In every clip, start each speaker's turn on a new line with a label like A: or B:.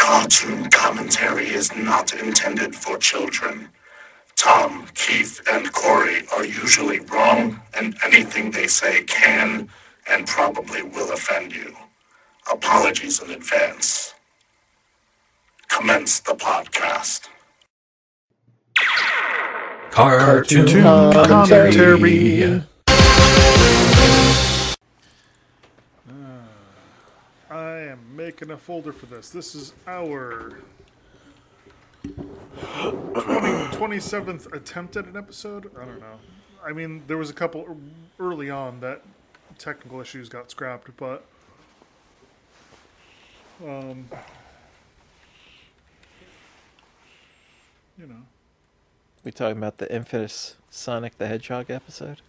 A: Cartoon commentary is not intended for children. Tom, Keith, and Corey are usually wrong, and anything they say can and probably will offend you. Apologies in advance. Commence the podcast.
B: Cartoon,
C: commentary. Making a folder for this. This is our 20, 27th attempt at an episode. I don't know. I mean, there was a couple early on that technical issues got scrapped, but um, you know,
D: We talking about the infamous Sonic the Hedgehog episode?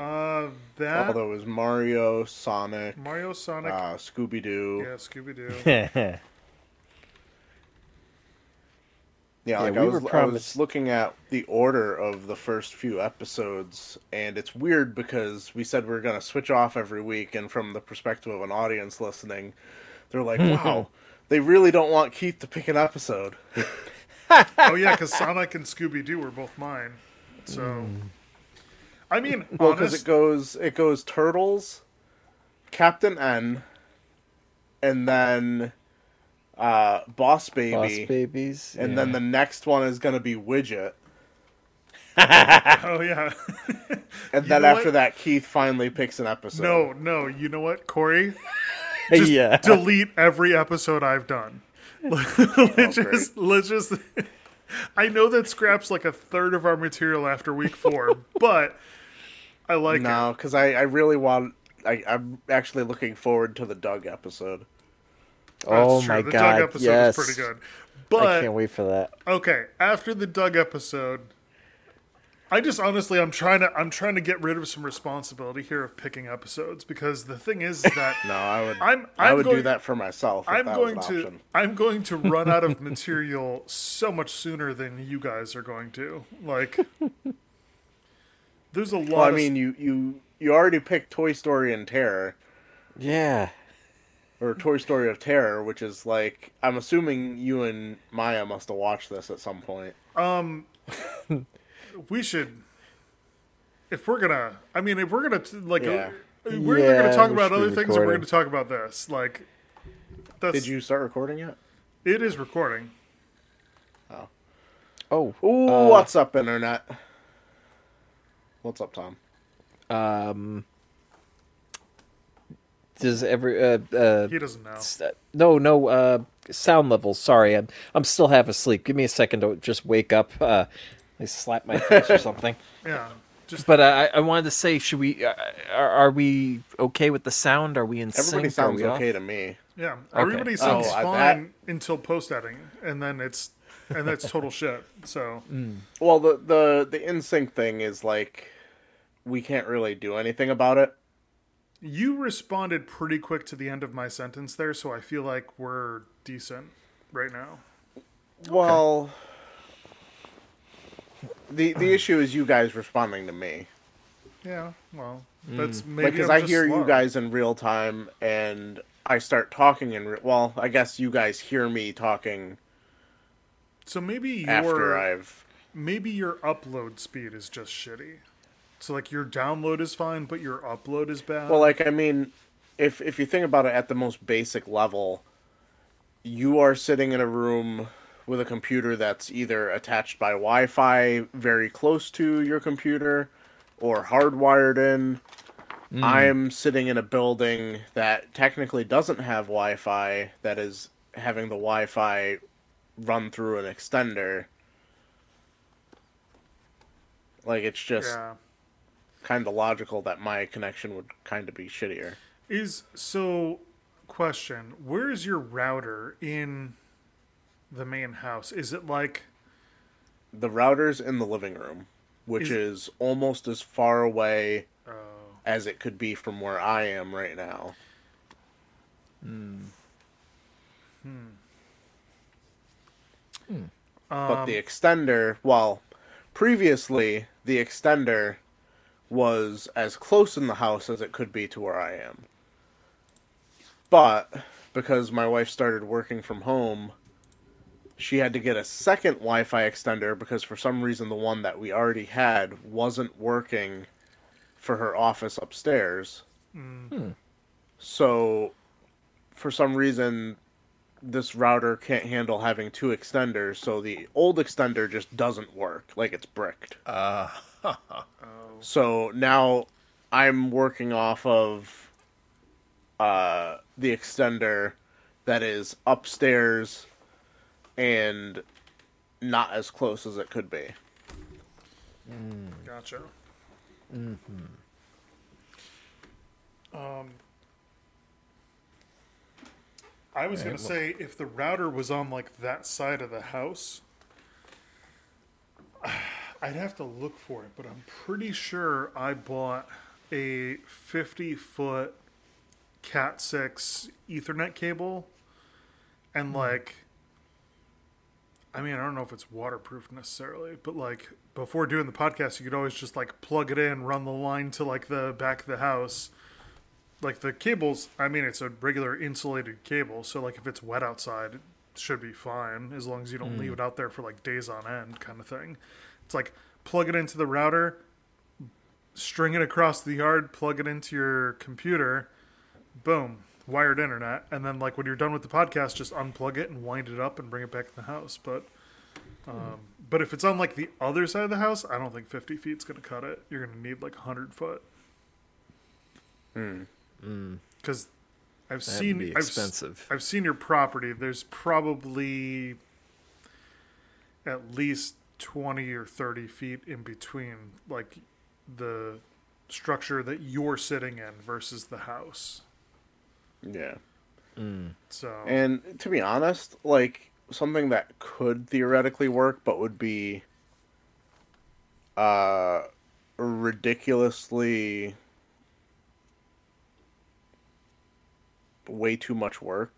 C: Uh, that
E: Although it was Mario, Sonic,
C: Mario, Sonic,
E: uh, Scooby Doo.
C: yeah, Scooby Doo.
D: yeah,
E: Yeah, like
D: we
E: I,
D: were
E: was, I was
D: promised-
E: looking at the order of the first few episodes, and it's weird because we said we were going to switch off every week, and from the perspective of an audience listening, they're like, wow, they really don't want Keith to pick an episode.
C: oh yeah, because Sonic and Scooby Doo were both mine. So, I mean,
E: Well, because
C: honest,
E: it goes, it goes Turtles, Captain N, and then uh, Boss Baby,
D: Boss Babies.
E: and
D: yeah.
E: then the next one is going to be Widget.
C: oh yeah,
E: And
C: You
E: then after
C: what?
E: that, Keith finally picks an episode.
C: no, no. You know what, Corey? Just
D: yeah.
C: delete every episode I've done. let's just, let's just. I know that scraps like a third of our material after week four, but I like it.
E: No, because I, I really want. I, I'm actually looking forward to the Doug episode.
D: oh
C: true.
D: my
C: the
D: god!
C: Doug episode
D: yes.
C: was pretty good. But I
D: can't wait for that.
C: okay, after the Doug episode, I just honestly I'm trying to I'm trying to get rid of some responsibility here of picking episodes because the thing is that
E: No, I would.
C: I'm-
E: I
C: I'm
E: would
C: going-
E: do that for myself. If
C: I'm going to
E: option.
C: I'm going to run out of material so much sooner than you guys are going to. Like there's a lot
E: Well, I mean, you you you already picked Toy Story and Terror,
D: Yeah.
E: or Toy Story of Terror, which is like I'm assuming you and Maya must have watched this at some point.
C: Um, we should if we're gonna i mean if we're gonna like
E: Yeah.
C: uh, we're either gonna talk
D: we
C: about other things or we're gonna talk about this like that's
E: Did you start recording yet?
C: it is recording
D: Oh.
E: Ooh,
D: Uh,
E: what's up, internet? What's up, Tom?
D: Um. Does every uh uh
C: he doesn't know
D: s- uh, no no uh sound levels? Sorry, I'm I'm still half asleep. Give me a second to just wake up. Uh, I slap my face or something.
C: yeah just
D: But uh, I I wanted to say, should we? Uh, are, are we okay with the sound? Are we in
E: Everybody
D: sync?
E: sounds
D: are we off?
E: okay to me.
C: yeah everybody sounds
E: Oh, I-
C: fine until post editing and then it's and that's total shit so.
E: Well, the the the InSync thing is like we can't really do anything about it.
C: you responded pretty quick to the end of my sentence there so i feel like we're decent right now.
E: Well, the the issue is you guys responding to me.
C: Yeah well mm. that's maybe
E: because
C: I'm
E: I
C: just
E: hear you guys in real time and I start talking in re- well, I guess you guys hear me talking
C: so maybe your
E: after I've
C: maybe your upload speed is just shitty. So like your download is fine, but your upload is bad.
E: well, like I mean, if if you think about it at the most basic level, you are sitting in a room with a computer that's either attached by Wi-Fi very close to your computer or hardwired in. Hmm. I'm sitting in a building that technically doesn't have Wi-Fi that is having the Wi-Fi run through an extender. Like it's just
C: yeah.
E: kind of logical that my connection would kind of be shittier.
C: Is so question, where is your router in the main house? Is it like
E: The router's in the living room, which
C: Is-
E: is, almost as far away
C: uh,
E: as it could be from where I am right now. But the um, extender, well, previously the extender was as close in the house as it could be to where I am. But because my wife started working from home, she had to get a second Wi-Fi extender because for some reason the one that we already had wasn't working for her office upstairs. Hmm. So, for some reason, this router can't handle having two extenders, so the old extender just doesn't work, like it's bricked.
D: Uh,
E: So now I'm working off of uh, the extender that is upstairs and not as close as it could be.
C: Gotcha. Um, I was gonna say if the router was on like that side of the house, I'd have to look for it, but I'm pretty sure I bought a 50 foot Cat 6 Ethernet cable, and hmm. like. I mean, I don't know if it's waterproof necessarily, but like before doing the podcast, you could always just like plug it in, run the line to like the back of the house. Like the cables, I mean, it's a regular insulated cable, so like if it's wet outside, it should be fine as long as you don't leave hmm. it out there for like days on end, kind of thing. It's like plug it into the router, string it across the yard, plug it into your computer, boom, wired internet, and then like when you're done with the podcast, just unplug it and wind it up and bring it back in the house. But um, hmm. but if it's on like the other side of the house, I don't think 50 feet's gonna cut it. You're gonna need like 100 foot. Hmm. Because I've
D: That'd
C: seen
D: be
C: I've. I've seen your property. There's probably at least 20 or 30 feet in between like the structure that you're sitting in versus the house.
E: Yeah.
C: So
E: And to be honest, like something that could theoretically work but would be uh ridiculously way too much work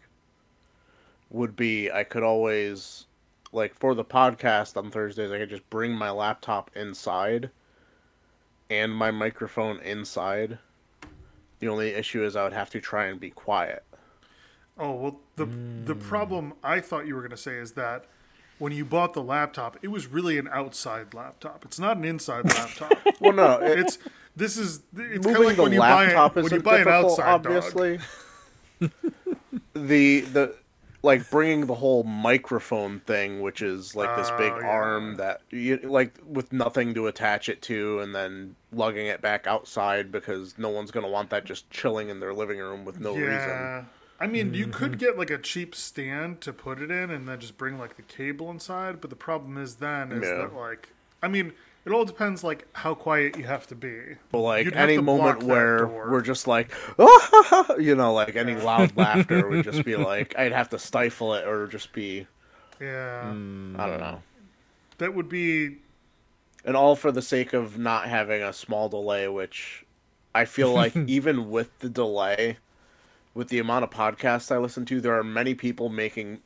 E: would be I could always like for the podcast on Thursdays I could just bring my laptop inside and my microphone inside. The only issue is I would have to try and be quiet.
C: Oh well, the the problem I thought you were going to say is that when you bought the laptop, it was really an outside laptop. It's not an inside laptop.
E: Well, no, it,
C: it's this is it's kind of like when you buy
E: laptop
C: when you buy an outside dog.
E: obviously. the the like bringing the whole microphone thing, which is like this big
C: Oh, yeah.
E: arm that you like with nothing to attach it to, and then lugging it back outside because no one's gonna want that just chilling in their living room with no reason.
C: Yeah. I mean, you mm-hmm. could get like a cheap stand to put it in and then just bring like the cable inside, but the problem is then is
E: Yeah.
C: that like I mean, it all depends like how quiet you have to be.
E: But like
C: You'd
E: any moment where we're just like, oh, you know, like any loud laughter would just be like I'd have to stifle it or just be
C: Yeah.
E: Mm, I don't know.
C: That would be
E: and all for the sake of not having a small delay which i feel like even with the delay with the amount of podcasts i listen to there are many people making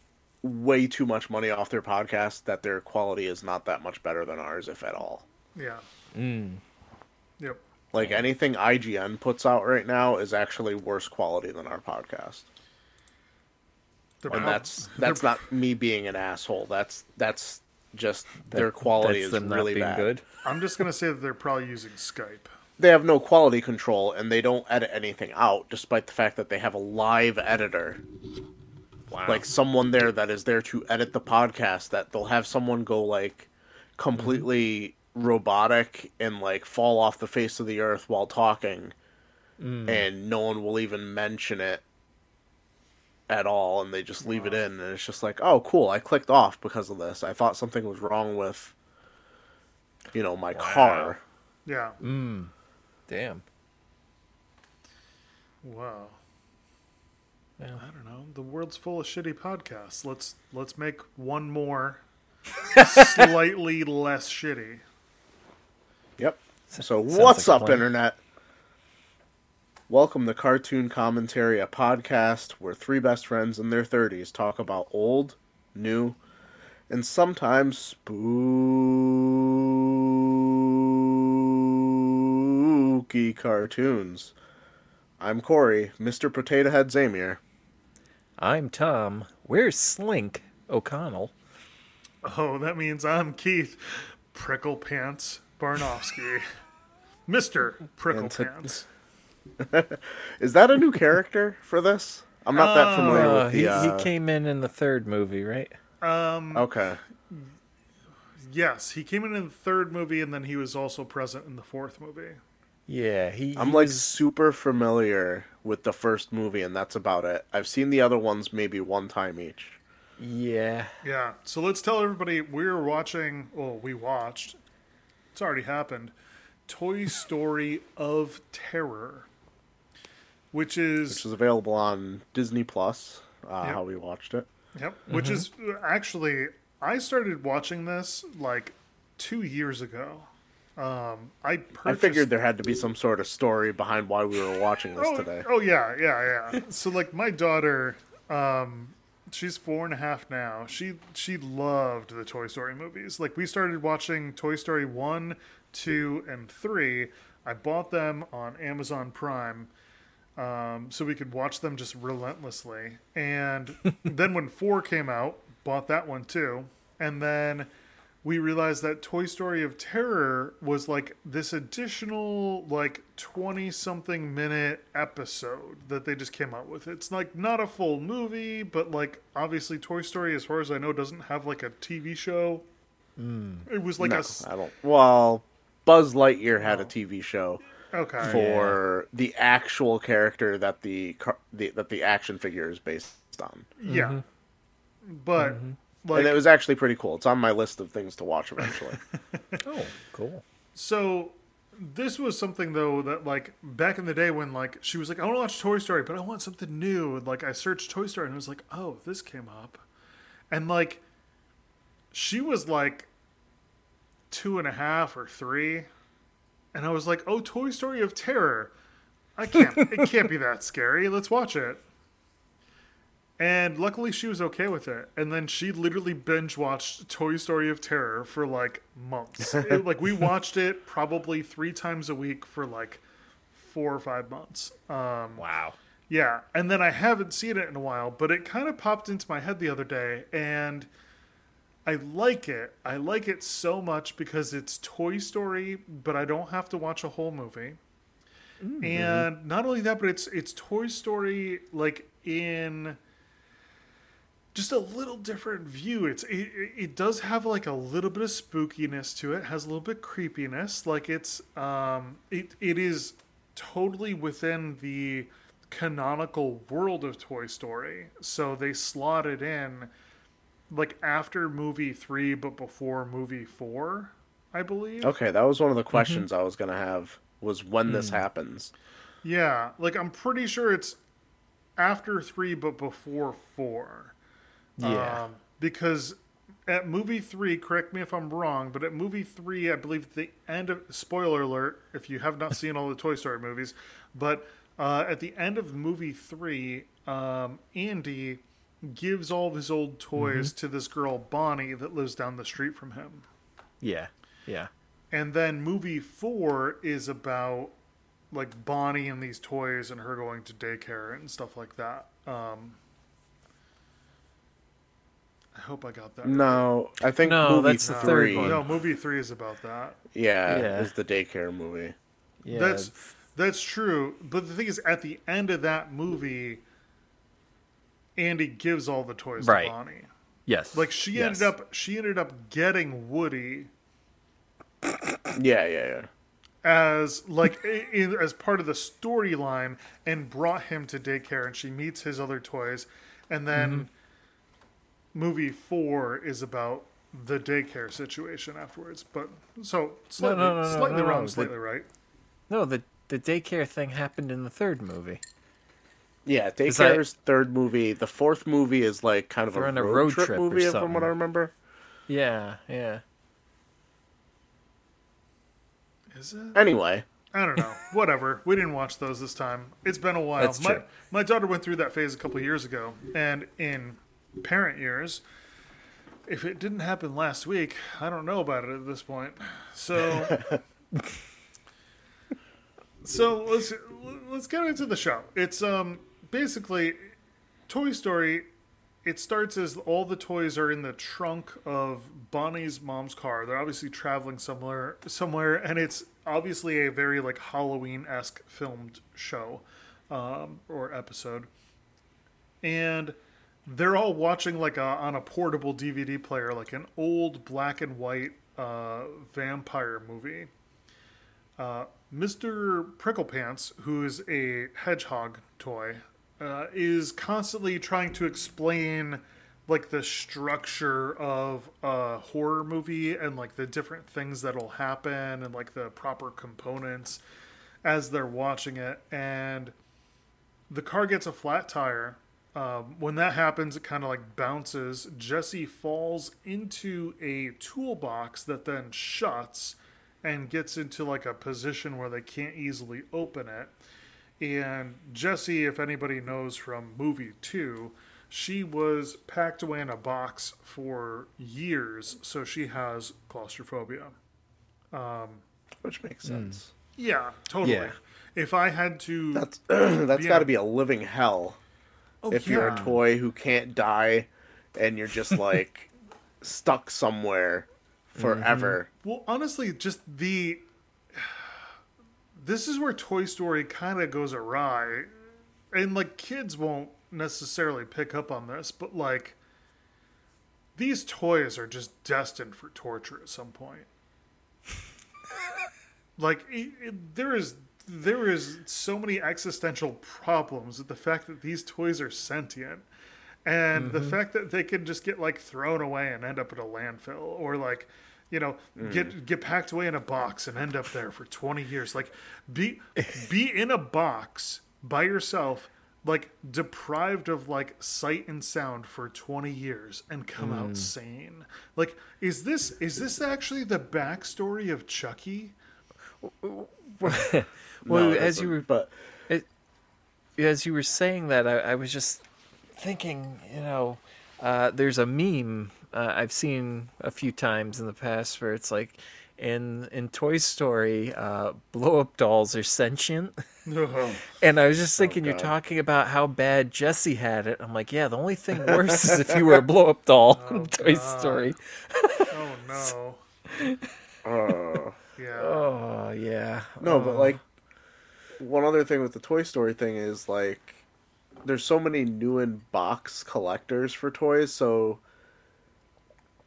E: way too much money off their podcast that their quality is not that much better than ours if at all
C: yeah. Yep.
E: like anything ign puts out right now is actually worse quality than our podcast
C: The
E: and
C: prob-
E: that's that's not me being an asshole that's that's just their quality is really bad
D: good.
C: I'm just gonna say that they're probably using Skype.
E: they have no quality control and they don't edit anything out despite the fact that they have a live editor
D: Wow.
E: like someone there that is there to edit the podcast that they'll have someone go like completely robotic and like fall off the face of the earth while talking mm. and no one will even mention it at all and they just leave it in and it's just like oh cool i clicked off because of this i thought something was wrong with you know my car
C: Yeah. Mm.
D: Damn.
C: Wow. I don't know. The world's full of shitty podcasts. Let's let's make one more slightly less shitty.
E: Yep. So
D: sounds
E: what's
D: like
E: up, internet? Welcome to Cartoon Commentary, a podcast where three best friends in their thirties talk about old, new, and sometimes spooky cartoons. I'm Corey, Mr. Potato Head Zamir.
D: I'm Tom. Where's Slink O'Connell?
C: Oh, that means I'm Keith Prickle Pants Barnofsky. Mr. Prickle
E: to-
C: Pants.
E: Is that a new character for this? I'm not that familiar
D: Uh,
E: with the.
D: he,
E: Uh,
D: he came in in the third movie, right?
E: Um, Okay.
C: Yes, he came in in the third movie and then he was also present in the fourth movie.
D: Yeah, he.
E: I'm
D: he
E: like
D: was-
E: super familiar with the first movie, and that's about it. I've seen the other ones maybe one time each.
D: yeah.
C: Yeah, so let's tell everybody we're watching, well, we watched, it's already happened, Toy Story of Terror, which is,
E: Which is available on Disney Plus. Uh,
C: Yep.
E: How we watched it.
C: yep, which is actually, I started watching this like two years ago. Um, I purchased,
E: I figured there had to be some sort of story behind why we were watching this
C: oh,
E: today.
C: Oh yeah, yeah, yeah. so like my daughter, um, she's four and a half now. She she loved the Toy Story movies. Like we started watching Toy Story one, two, and three. I bought them on Amazon Prime. Um, so we could watch them just relentlessly. And then when four came out, bought that one too. And then we realized that Toy Story of Terror was like this additional like 20 something minute episode that they just came out with. It's like not a full movie, but like obviously Toy Story as far as I know doesn't have like a TV show. Mm. It was like
E: no,
C: a s-
E: I don't. Well, Buzz Lightyear had a oh. TV show
C: okay.
E: for the actual character that the, car- the that the action figure is based on,
C: Yeah. Mm-hmm. But mm-hmm. Like
E: and it was actually pretty cool. It's on my list of things to watch eventually.
D: Oh, cool.
C: So this was something though that like back in the day when like she was like I want to watch Toy Story but I want something new and like I searched Toy Story and it was like oh this came up and like she was like two and a half or three and I was like oh Toy Story of Terror I can't it can't be that scary let's watch it and luckily she was okay with it. And then she literally binge watched Toy Story of Terror for like months. It- like we watched it probably three times a week for like four or five months. Um,
D: Wow.
C: yeah, and then I haven't seen it in a while, but it kind of popped into my head the other day, and I like it. I like it so much because it's Toy Story, but I don't have to watch a whole movie. And not only that, but it's it's Toy Story like in just a little different view. It's it, it- it does have like a little bit of spookiness to it. Has a little bit creepiness. Like it's um it it is totally within the canonical world of Toy Story. So they slot it in like after movie 3 but before movie 4, I believe.
E: okay, that was one of the questions I was gonna have. Was when this happens?
C: Yeah, like I'm pretty sure it's after 3 but before 4.
D: Yeah.
C: Um, because at movie three, correct me if I'm wrong, but at movie three, I believe the end of spoiler alert if you have not seen all the Toy Story movies, but uh, at the end of movie three, um, Andy gives all of his old toys to this girl Bonnie that lives down the street from him,
D: yeah. Yeah.
C: and then movie four is about like Bonnie and these toys and her going to daycare and stuff like that. Um, I hope I got that. right.
E: No, I think
D: No,
E: movie
D: that's the third
E: three.
D: one.
C: No, movie three is about that.
E: Yeah,
D: Yeah.
E: is the daycare movie.
D: Yeah.
C: That's that's true. But the thing is, at the end of that movie, Andy gives all the toys
D: Right.
C: to Bonnie.
D: yes.
C: Like she
D: yes.
C: ended up, she ended up getting Woody
E: Yeah, yeah, yeah.
C: as like in, as part of the storyline and brought him to daycare, and she meets his other toys, and then
D: Mm-hmm.
C: Movie four is about the daycare situation afterwards. But so slightly,
D: no, no, no,
C: slightly
D: no,
C: wrong,
D: no.
C: slightly right.
D: No, the the daycare thing happened in the third movie.
E: Yeah,
D: Is that-
E: Daycare's third movie. The fourth movie is like kind of a road,
D: a road
E: trip,
D: trip
E: movie, from what I remember.
D: Yeah, yeah.
C: Is it?
E: Anyway,
C: I don't know. Whatever. We didn't watch those this time. It's been a while.
D: That's
C: my
D: true.
C: my daughter went through that phase a couple years ago, and in parent years, if it didn't happen last week, I don't know about it at this point. So, so let's let's get into the show. It's um basically Toy Story, it starts as all the toys are in the trunk of Bonnie's mom's car. They're obviously traveling somewhere, somewhere, and it's obviously a very like Halloween esque filmed show um, or episode. And they're all watching like a, on a portable DVD player, like an old black and white uh, vampire movie. Uh, Mr. Pricklepants, who is a hedgehog toy, uh, is constantly trying to explain like the structure of a horror movie and like the different things that'll happen and like the proper components as they're watching it and the car gets a flat tire um, when that happens it kind of like bounces jesse falls into a toolbox that then shuts and gets into like a position where they can't easily open it and Jesse, if anybody knows from movie two, she was packed away in a box for years, so she has claustrophobia.
E: Which makes sense.
C: Yeah, totally.
D: Yeah.
C: If I had to,
E: That's that's got to be a living hell
C: oh,
E: if you're a toy who can't die and you're just like stuck somewhere forever. Mm-hmm.
C: Well, honestly, just the this is where Toy Story kind of goes awry, and like kids won't necessarily pick up on this, but like these toys are just destined for torture at some point. like it, it- there is there is so many existential problems with the fact that these toys are sentient and the fact that they can just get like thrown away and end up at a landfill or like you know get get packed away in a box and end up there for 20 years. Like be be in a box by yourself like deprived of like sight and sound for 20 years and come out sane. Like is this is this actually the backstory of chucky
D: Well,
E: it
D: as you were
E: but
D: as you were saying that, I, I was just thinking, you know, uh, there's a meme uh, I've seen a few times in the past where it's like, in in Toy Story, uh, blow up dolls are sentient, and I was just thinking you're talking about how bad Jesse had it. I'm like, yeah, the only thing worse is if you were a blow up doll in Toy Story.
C: oh no.
E: Uh,
C: yeah
D: Oh yeah,
E: no, but like one other thing with the Toy Story thing is like there's so many new in box collectors for toys, so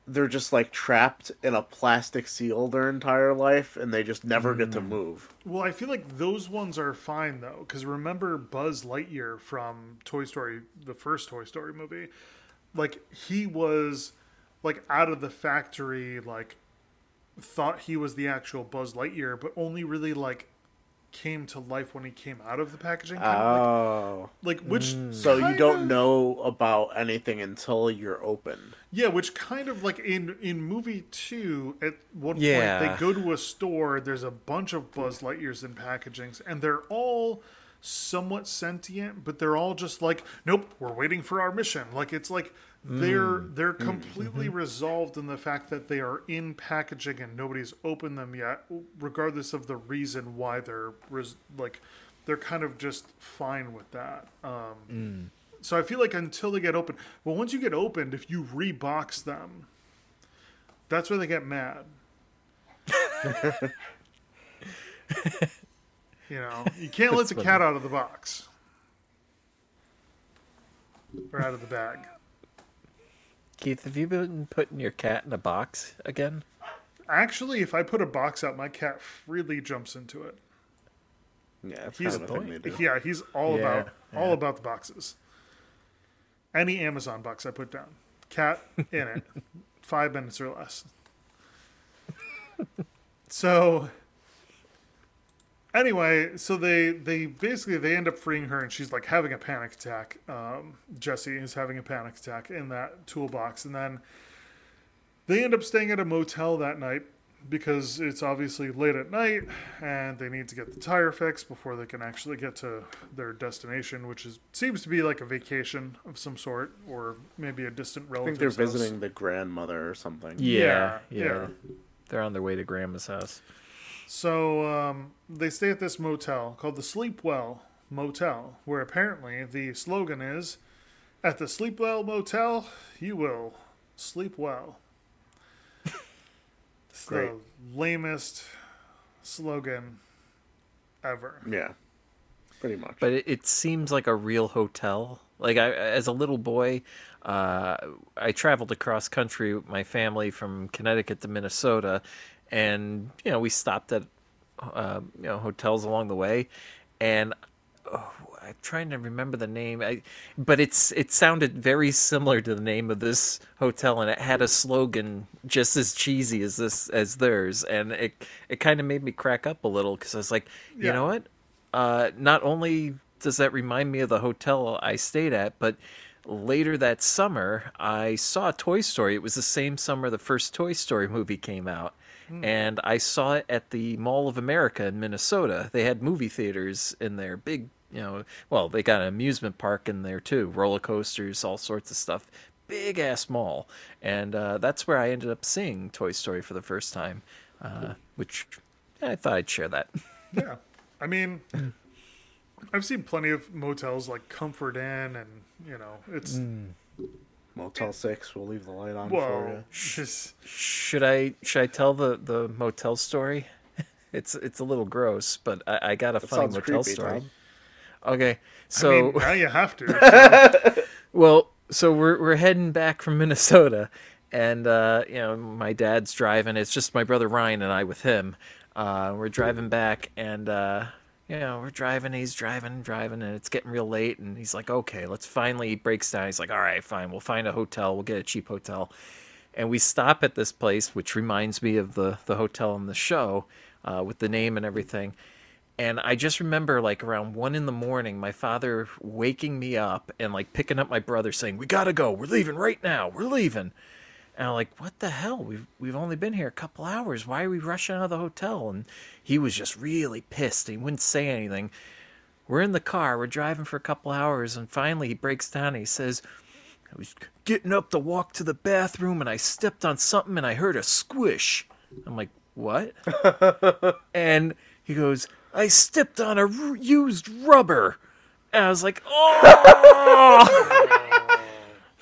E: they're just like trapped in a plastic seal their entire life and they just never get to hmm. move.
C: Well, I feel like those ones are fine though, because remember Buzz Lightyear from Toy Story, the first Toy Story movie, like he was like out of the factory, like thought he was the actual Buzz Lightyear, but only really like came to life when he came out of the packaging. Kind of
E: Oh.
C: like, like which mm.
E: So you don't
C: of-
E: know about anything until you're open.
C: Yeah, which kind of like in in movie two, at one
D: Yeah.
C: point they go to a store. There's a bunch of Buzz Lightyears in packagings, and they're all somewhat sentient, but they're all just like, nope, we're waiting for our mission. Like it's like mm. they're mm-hmm. they're completely resolved in the fact that they are in packaging and nobody's opened them yet, regardless of the reason why they're res- like they're kind of just fine with that. Um, mm. so I feel like until they get open, well, once you get opened, if you rebox them, that's where they get mad. you know, you can't let the cat out of the box or out of the bag.
D: Keith, have you been putting your cat in a box again?
C: Actually, if I put a box out, my cat freely jumps into it.
E: Yeah, it's
C: He's
E: kind of a thing they do.
C: yeah, he's all
D: Yeah,
C: about all about the boxes. Any Amazon box I put down, cat in it, five minutes or less. so anyway, so they they basically they end up freeing her, and she's like having a panic attack. Um, Jesse is having a panic attack in that toolbox, and then they end up staying at a motel that night because it's obviously late at night and they need to get the tire fixed before they can actually get to their destination, which is seems to be like a vacation of some sort or maybe a distant
E: I
C: relative.
E: think they're visiting the grandmother or something.
C: Yeah,
D: yeah.
C: yeah.
D: They're on their way to grandma's house.
C: So um, they stay at this motel called the Sleepwell Motel, where apparently the slogan is At the Sleep Well Motel, you will sleep well. It's
E: Great.
C: the lamest slogan ever.
E: Yeah, pretty much.
D: but it, it seems like a real hotel. Like I, as a little boy, uh, I traveled across country with my family from Connecticut to Minnesota, and you know we stopped at uh, you know hotels along the way, and oh, I'm trying to remember the name. I, but it's it sounded very similar to the name of this hotel, and it had a slogan just as cheesy as this as theirs, and it it kind of made me crack up a little because I was like, you
C: Yeah.
D: know what? Uh, not only does that remind me of the hotel I stayed at, but later that summer I saw Toy Story. It was the same summer the first Toy Story movie came out. And I saw it at the Mall of America in Minnesota. They had movie theaters in there, big, you know, well, they got an amusement park in there too, roller coasters, all sorts of stuff. Big ass mall. And uh, that's where I ended up seeing Toy Story for the first time, uh, which I thought I'd share that.
C: Yeah. I mean, I've seen plenty of motels like Comfort Inn, and, you know, it's.
E: Motel Six, we'll leave the light on for you.
C: Just,
D: Should I should I tell the, the motel story? It's it's a little gross, but I, I got a
E: That
D: funny motel
E: creepy,
D: story.
E: Tom.
D: Okay,
C: I
D: so
C: mean, now you have to. so-
D: well, so we're we're heading back from Minnesota, and uh, you know my dad's driving. It's just my brother Ryan and I with him. Uh, we're driving back, and uh, you know we're driving. He's driving, driving, and it's getting real late. And he's like, "Okay, let's finally." He breaks down. He's like, "All right, fine. We'll find a hotel. We'll get a cheap hotel." And we stop at this place, which reminds me of the the hotel in the show, uh, with the name and everything. And I just remember like around one in the morning, my father waking me up and like picking up my brother saying, We gotta go, we're leaving right now, we're leaving. And I'm like, What the hell? We've we've only been here a couple hours. Why are we rushing out of the hotel? And he was just really pissed. He wouldn't say anything. We're in the car, we're driving for a couple hours, and finally he breaks down and he says, I was getting up to walk to the bathroom and I stepped on something and I heard a squish. I'm like, what? and he goes, I stepped on a r- used rubber. And I was like, oh!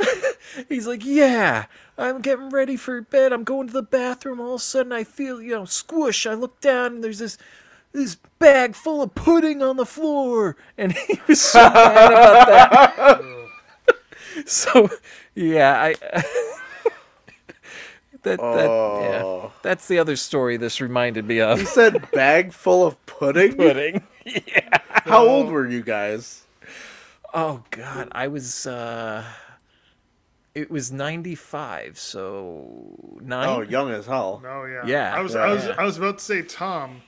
D: He's like, yeah, I'm getting ready for bed. I'm going to the bathroom. All of a sudden, I feel, you know, squish. I look down and there's this this bag full of pudding on the floor. And he was so mad about that. so, yeah, I. that, that, yeah.
E: Oh.
D: That's the other story this reminded me of.
E: He said bag full of pudding.
D: Pudding. yeah.
E: How old were you guys?
D: Oh God, I was. uh It was ninety five, so nine.
E: Oh, young as hell.
C: Oh yeah.
D: Yeah.
C: I was I was
D: Yeah.
C: I was about to say, Tom,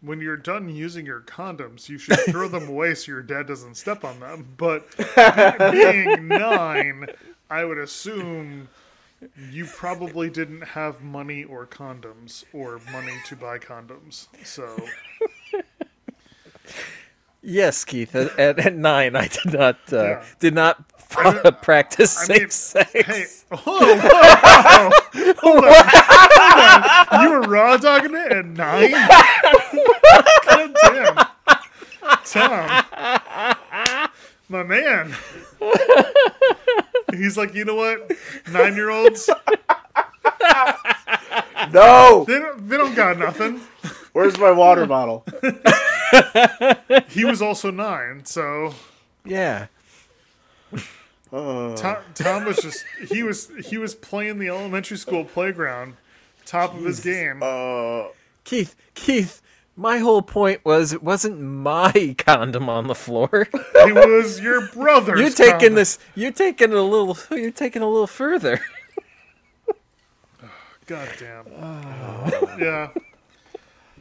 C: when you're done using your condoms, you should throw them away so your dad doesn't step on them. But being nine, I would assume you probably didn't have money or condoms or money to buy condoms. So
D: Yes, Keith. At, at, nine, I did not uh,
C: Yeah.
D: did not
C: I-
D: practice
C: I
D: safe
C: mean,
D: sex.
C: hey, whoa, whoa, whoa, hold on, hold on. You were raw dogging it at nine? God damn. Tom. My man. He's like, you know what? Nine year olds,
E: No!
C: they don't, they don't got nothing.
E: Where's my water bottle?
C: He was also nine, so
D: Yeah.
E: Oh.
C: Tom, Tom was just he was he was playing the elementary school playground, top of his game.
E: Uh,
D: Keith, Keith, my whole point was it wasn't my condom on the floor.
C: It was your brother's.
D: You're taking
C: condom.
D: this. You're taking it a little. You're taking it a little further.
C: God damn. Yeah.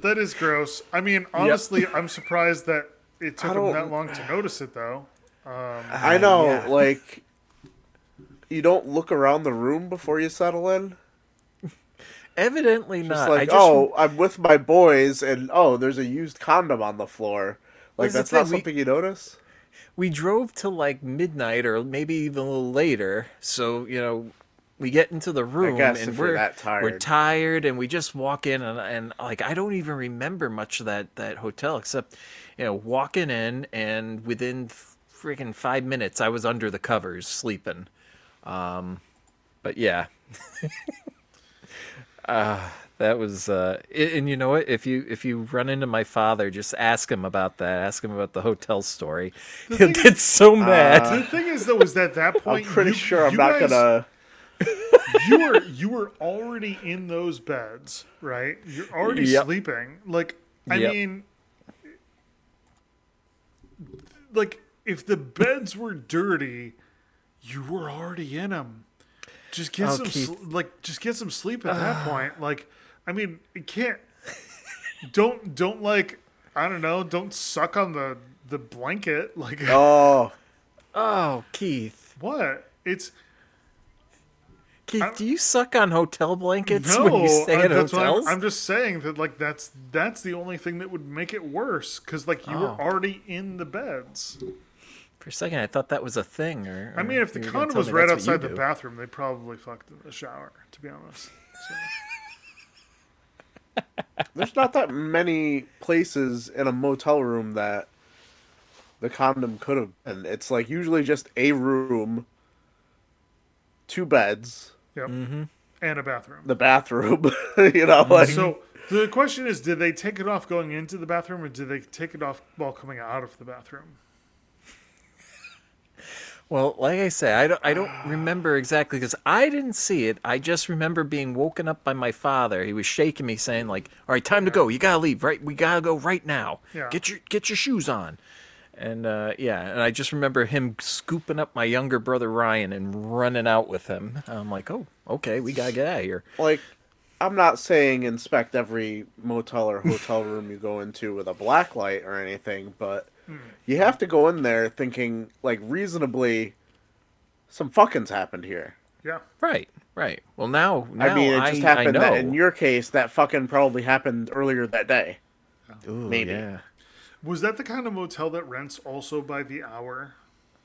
C: That is gross. I mean, honestly, I'm surprised that it took
E: I
C: him that long to notice it, though.
E: Um, I know,
D: yeah.
E: like, you don't look around the room before you settle in.
D: Evidently
E: It's
D: not.
E: like,
D: I just,
E: oh, I'm with my boys, and oh, there's a used condom on the floor. Like,
D: That's
E: that's not
D: thing, we-
E: something you notice?
D: we drove till like midnight or maybe even a little later. So you know, we get into the room and
E: if you're
D: we're
E: that tired.
D: we're tired and we just walk in and, and like I don't even remember much of that that hotel except you know walking in and within freaking five minutes, I was under the covers sleeping. Um, but yeah, uh, that was. Uh, and you know what? If you if you run into my father, just ask him about that. Ask him about the hotel story. He'll
C: thing
D: get so mad.
C: The thing is, though, is that at that point I'm
E: pretty
C: you-
E: sure I'm not
C: guys-
E: gonna.
C: You were you were already in those beds, right? You're already
D: Yep.
C: sleeping. Like, I
D: Yep.
C: mean, like if the beds were dirty, you were already in them. Just get
D: Oh,
C: some,
D: Keith.
C: sl- like, just get some sleep at that ah. point. Like, I mean, it can't. Don't don't like I don't know. Don't suck on the the blanket. Like
E: Oh,
D: Oh, Keith.
C: what? It's
D: Keith, do you suck on hotel blankets
C: No,
D: when you stay
C: uh,
D: at
C: that's what I'm-
D: hotels?
C: I'm, just saying that like that's that's the only thing that would make it worse because like you were
D: Oh.
C: already in the beds.
D: For a second, I thought that was a thing. Or,
C: I mean, if the
D: you were gonna
C: condom was right
D: that's what you
C: outside the
D: do.
C: bathroom, they probably fucked in the shower. To be honest, so,
E: there's not that many places in a motel room that the condom could have been. It's like usually just a room, two beds,
C: yep,
D: Mm-hmm.
C: and a bathroom.
E: the bathroom. you know, like
C: So the question is, did they take it off going into the bathroom, or did they take it off while coming out of the bathroom?
D: Well, like I say, I don't, I don't remember exactly because I didn't see it. I just remember being woken up by my father. He was shaking me, saying like, "All right, time to go. You gotta leave. Right, we gotta go right now.
C: Yeah.
D: Get your get your shoes on." And uh, yeah, and I just remember him scooping up my younger brother Ryan and running out with him. I'm like, "Oh, okay, we gotta get out of here."
E: like I'm not saying inspect every motel or hotel room you go into with a black light or anything, but you have to go in there thinking like reasonably some fucking's happened here.
C: Yeah,
D: Right, right. Well, now, now
E: I mean, it just
D: I, I
E: happened that in your case that fucking probably happened earlier that day.
D: Ooh,
E: maybe.
D: Yeah.
C: Was that the kind of motel that rents also by the hour?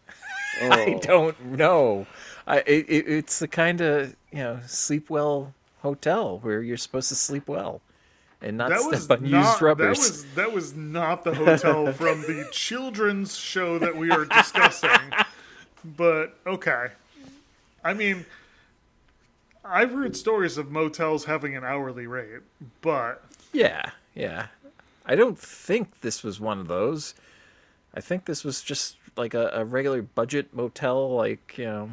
D: I
E: Oh.
D: don't know. I it, it, it's the kind of you know sleep well hotel where you're supposed to sleep well and not
C: That
D: step
C: was
D: on
C: not.
D: used rubbers.
C: That was that was not the hotel from the children's show that we are discussing. but okay, I mean, I've heard stories of motels having an hourly rate, but
D: Yeah, yeah. I don't think this was one of those. I think this was just like a, a regular budget motel, like you know,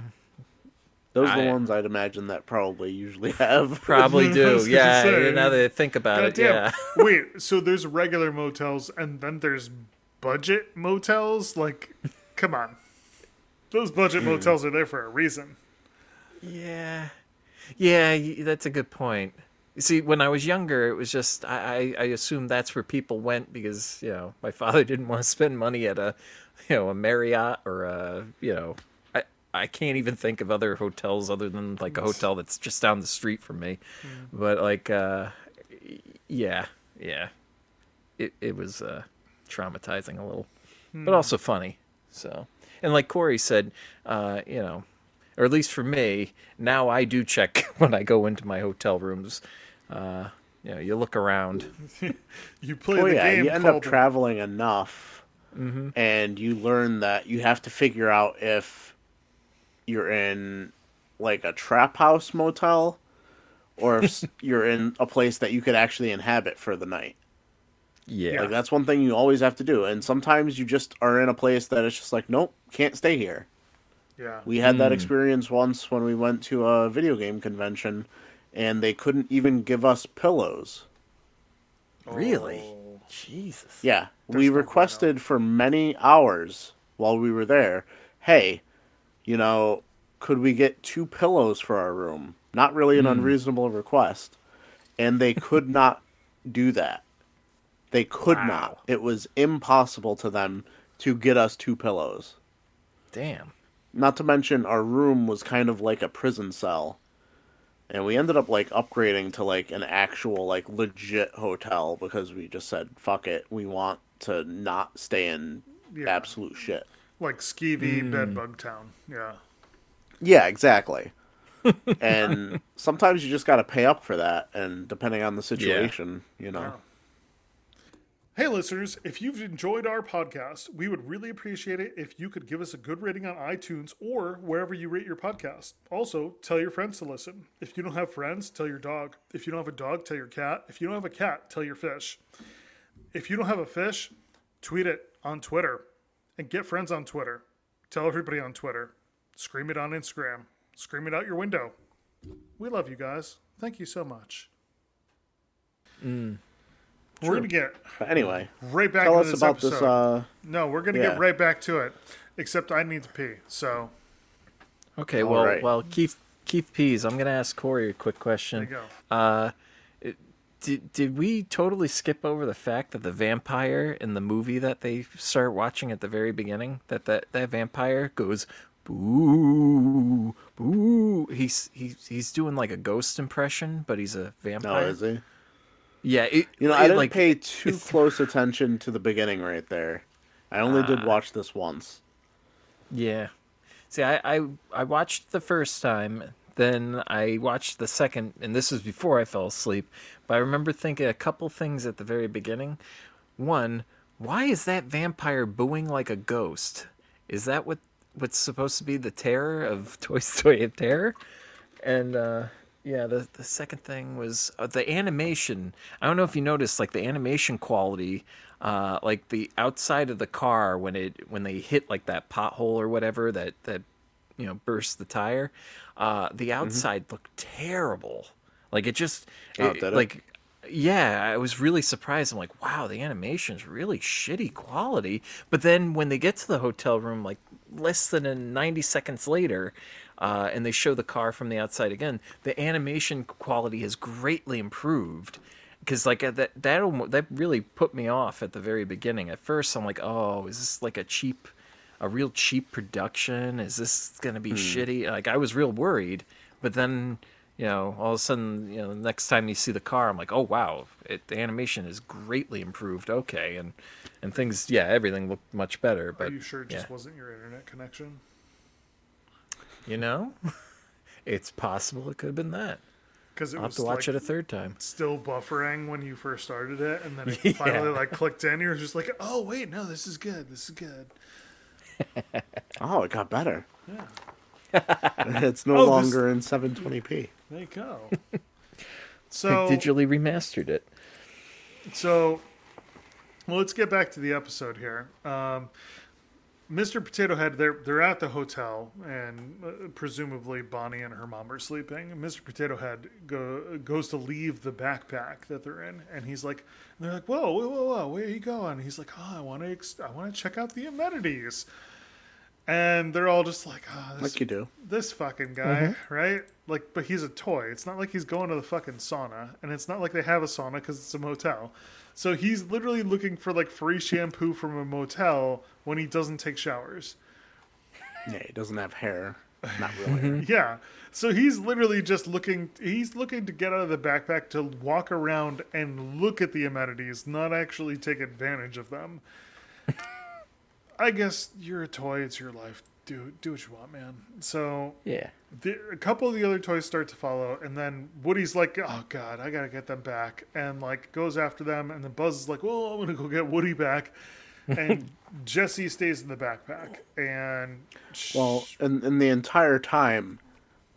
E: Those are
D: I-
E: the ones I'd imagine that probably usually have.
D: probably do. Yeah,
C: say,
D: now that I think about it,
C: goddamn.
D: yeah.
C: Wait, so there's regular motels and then there's budget motels? Like, come on, those budget
D: Hmm.
C: motels are there for a reason.
D: Yeah, yeah, that's a good point. You see, when I was younger, it was just I, I, I assumed that's where people went because you know my father didn't want to spend money at a you know a Marriott or a you know I I can't even think of other hotels other than like a hotel that's just down the street from me. But like, uh, yeah, yeah, it it was uh, traumatizing a little, but also funny. So, and like Corey said, uh, you know, or at least for me, now I do check when I go into my hotel rooms. Uh, you know, you look around.
C: You play
E: Oh
C: the
E: yeah,
C: game
E: you end
C: called
E: up traveling enough,
D: Mm-hmm.
E: and you learn that you have to figure out if you're in like a trap house motel, or if you're in a place that you could actually inhabit for the night.
D: Yeah.
E: Like that's one thing you always have to do. And sometimes you just are in a place that it's just like, nope, can't stay here.
C: Yeah.
E: We had
D: Hmm.
E: that experience once when we went to a video game convention, and they couldn't even give us pillows.
D: Really?
C: Oh.
D: Jesus.
E: Yeah,
C: There's
E: we
C: no
E: requested for many hours while we were there. Hey, you know, could we get two pillows for our room? Not really an
C: Hmm.
E: unreasonable request, and they could not do that. They could
D: Wow.
E: not. It was impossible to them to get us two pillows.
D: Damn.
E: Not to mention our room was kind of like a prison cell. And we ended up like upgrading to like an actual like legit hotel because we just said fuck it, we want to not stay in
C: Yeah.
E: absolute shit.
C: Like Skeevy
D: Hmm.
C: Bedbug Town. Yeah.
E: Yeah, exactly. and sometimes you just got to pay up for that and depending on the situation, you know.
C: Yeah. Hey, listeners, if you've enjoyed our podcast, we would really appreciate it if you could give us a good rating on iTunes or wherever you rate your podcast. Also, tell your friends to listen. If you don't have friends, tell your dog. If you don't have a dog, tell your cat. If you don't have a cat, tell your fish. If you don't have a fish, tweet it on Twitter and get friends on Twitter. Tell everybody on Twitter. Scream it on Instagram. Scream it out your window. We love you guys. Thank you so much. Mm. We're going to get
E: But anyway,
C: right back
E: tell
C: into
E: us
C: this
E: about
C: episode.
E: this. Uh,
C: No, we're gonna
E: Yeah.
C: get right back to it. Except I need to pee. So
D: Okay,
E: All
D: well,
E: right.
D: well, Keith Keith Pease, I'm gonna ask Corey a quick question.
C: there you go.
D: Uh, did did we totally skip over the fact that the vampire in the movie that they start watching at the very beginning that that, that vampire goes boo boo he's he's he's doing like a ghost impression but he's a vampire.
E: no, is he?
D: Yeah it,
E: You know,
D: it,
E: I didn't
D: like
E: pay too
D: it's-
E: close attention to the beginning right there. I only did
D: Ah.
E: watch this once.
D: Yeah. See, I, I I watched the first time, then I watched the second, and this was before I fell asleep. But I remember thinking a couple things at the very beginning. One, why is that vampire booing like a ghost? Is that what what's supposed to be the terror of Toy Story of Terror? And uh, yeah, the the second thing was uh, the animation. I don't know if you noticed, like the animation quality, uh, like the outside of the car when it when they hit like that pothole or whatever that that you know burst the tire. Uh, the
E: Mm-hmm.
D: outside looked terrible. Like it just
E: Oh,
D: it- like yeah, I was really surprised. I'm like, wow, the animation is really shitty quality. But then when they get to the hotel room, like less than a 90 seconds later, uh, and they show the car from the outside again, the animation quality has greatly improved. Because like uh, that that that really put me off at the very beginning. At first, I'm like, oh, is this like a cheap, a real cheap production? Is this gonna be shitty? Like I was real worried. But then you know, all of a sudden, you know, the next time you see the car, I'm like, oh wow, it, the animation is greatly improved. Okay, and and things, yeah, everything looked much better. But are
C: you sure it just
D: yeah.
C: wasn't your internet connection?
D: You know, it's possible it could have been that.
C: Because it
D: I'll have to watch
C: like,
D: it a third time.
C: still buffering when you first started it, and then it
D: Yeah.
C: finally like clicked in. You're just like, oh wait, no, this is good. This is good.
E: Oh, it got better.
C: Yeah,
E: it's no
C: Oh, this-
E: longer in 720p.
C: there you go.
D: I
C: So
D: digitally remastered it.
C: So, well, let's get back to the episode here. Um, Mr. Potato Head, they're they're at the hotel, and uh, presumably Bonnie and her mom are sleeping. Mr. Potato Head go, goes to leave the backpack that they're in, and he's like, and they're like, "Whoa, whoa, whoa, whoa, where are you going?" He's like, "Oh, I want to, ex- I want to check out the amenities." And they're all just like, "Oh, this
E: Like you do.
C: this fucking guy, right? Like, but he's a toy. It's not like he's going to the fucking sauna, and it's not like they have a sauna because it's a motel. So he's literally looking for like free shampoo from a motel when he doesn't take showers.
E: Yeah, he doesn't have hair. Not really.
C: Yeah. So he's literally just looking. He's looking to get out of the backpack to walk around and look at the amenities, not actually take advantage of them. I guess you're a toy. It's your life. Do do what you want, man. So
D: Yeah.
C: The, a couple of the other toys start to follow, and then Woody's like, "Oh God, I gotta get them back," and like goes after them, and then Buzz is like, "Well, I'm gonna go get Woody back," and Jessie stays in the backpack, and sh-
E: Well, and, and the entire time,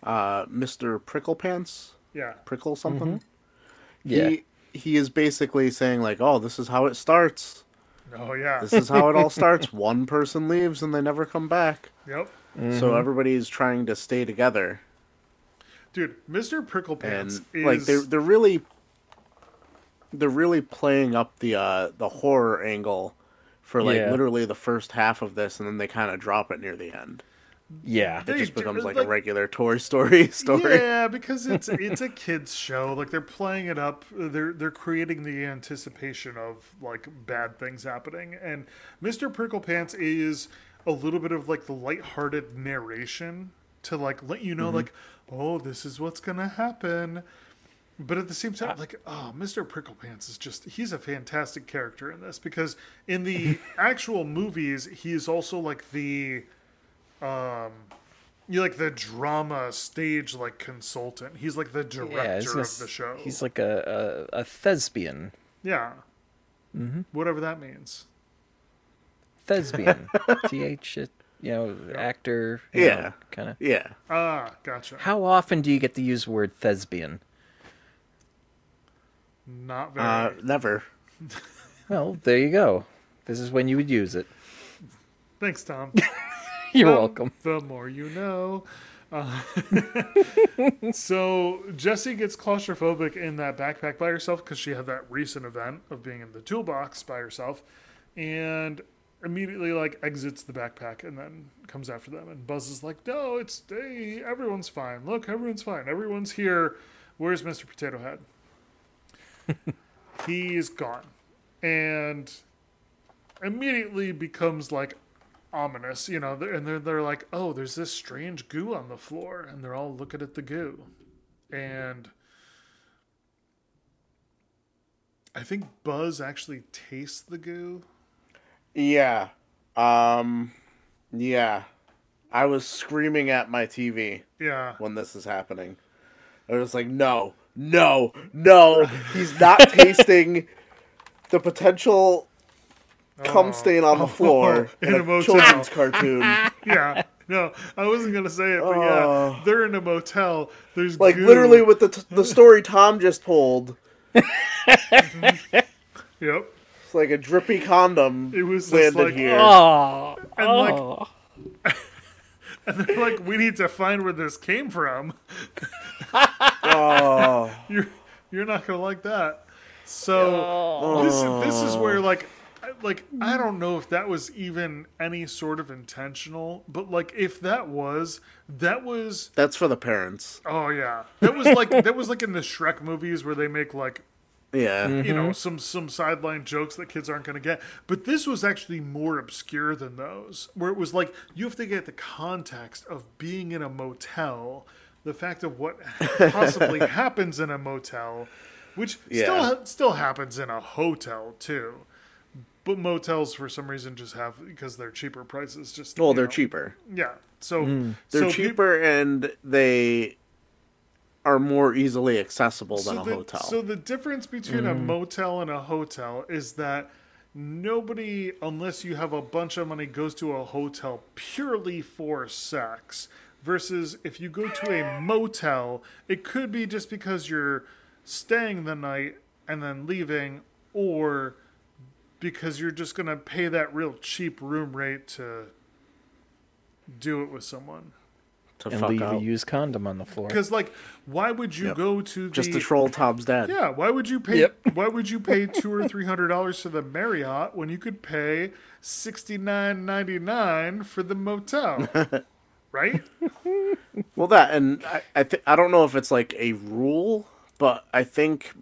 E: uh, Mr. Pricklepants,
C: yeah,
E: Prickle something,
D: Yeah.
E: he, he is basically saying, like, oh, this is how it starts.
C: Oh yeah,
E: This is how it all starts. One person leaves and they never come back.
C: yep,
E: So everybody's trying to stay together.
C: dude, Mister Pricklepants is
E: like they're they're really they're really playing up the uh the horror angle for like
D: Yeah.
E: literally the first half of this and then they kind of drop it near the end
D: Yeah.
E: it just becomes like,
C: like-
E: a regular toy story story
C: Yeah, because it's it's a kids show. Like they're playing it up. They're they're creating the anticipation of like bad things happening. And Mr. Pricklepants is a little bit of like the lighthearted narration to like let you know
E: Mm-hmm.
C: like, oh, this is what's gonna happen. But at the same time, like, oh, Mr. Pricklepants is just, he's a fantastic character in this because in the actual movies, he is also like the, um, you like the drama stage like consultant. He's like the
D: Yeah,
C: director
D: gonna
C: of the show.
D: He's like a, a, a thespian.
C: yeah. whatever that means.
D: Thespian. T H, you know, actor.
E: Yeah.
D: Kind of.
E: Yeah.
C: Ah, gotcha.
D: How often do you get to use the word thespian?
C: Not very.
E: Uh, never.
D: Well, there you go. This is when you would use it.
C: Thanks, Tom.
D: You're welcome.
C: The more you know. Uh, so Jessie gets claustrophobic in that backpack by herself because she had that recent event of being in the toolbox by herself, and immediately like exits the backpack and then comes after them. And Buzz is like, "No, it's hey, everyone's fine. Look, everyone's fine. Everyone's here. Where's Mister Potato Head?" He's gone, and immediately becomes like ominous, you know, and they're, they're like, oh, there's this strange goo on the floor, and they're all looking at the goo. And I think Buzz actually tastes the goo.
E: Yeah. Um. Yeah. I was screaming at my TV
C: Yeah.
E: when this is happening. I was like, no, no, no. He's not tasting the potential cum oh. stain on the floor
C: in
E: in,
C: a
E: a,
C: motel.
E: children's cartoon.
C: Yeah. No, I wasn't going to say it, but
E: Oh.
C: yeah. They're in a motel. There's
E: Like
C: goo.
E: literally with the t- the story Tom just told.
C: Yep.
E: It's like a drippy condom
C: It was just
E: landed
C: like,
E: here.
D: Oh,
C: And like, and they're like, we need to find where this came from.
E: Oh.
C: you're you're not gonna like that. So this this is where like I- like I mm-hmm. don't know if that was even any sort of intentional, but like if that was, that was
E: That's for the parents.
C: oh yeah, that was like that was like in the Shrek movies where they make like
E: Yeah.
C: you know mm-hmm. some some sideline jokes that kids aren't going to get but this was actually more obscure than those where it was like you have to get the context of being in a motel the fact of what possibly happens in a motel which
E: Yeah.
C: still still happens in a hotel too but motels for some reason just have because they're cheaper prices just
E: Well, they're
C: know.
E: cheaper.
C: yeah so hmm.
E: They're
C: so peop-
E: cheaper and they are more easily accessible than
C: so
E: a
C: the,
E: hotel.
C: So the difference between a hmm. motel and a hotel is that nobody, unless you have a bunch of money, goes to a hotel purely for sex. Versus if you go to a motel, it could be just because you're staying the night and then leaving, or because you're just going to pay that real cheap room rate to do it with someone.
E: to
D: and
E: fuck
D: leave
E: out.
D: a used condom on the floor.
C: Because, like, why would you
E: Yep.
C: go to the
E: Just to troll Tom's dad.
C: Yeah, why would you pay?
D: Yep.
C: Why would you pay two or three hundred dollars to the Marriott when you could pay sixty nine ninety nine for the motel? right?
E: Well, that and I I, th- I don't know if it's like a rule, but I think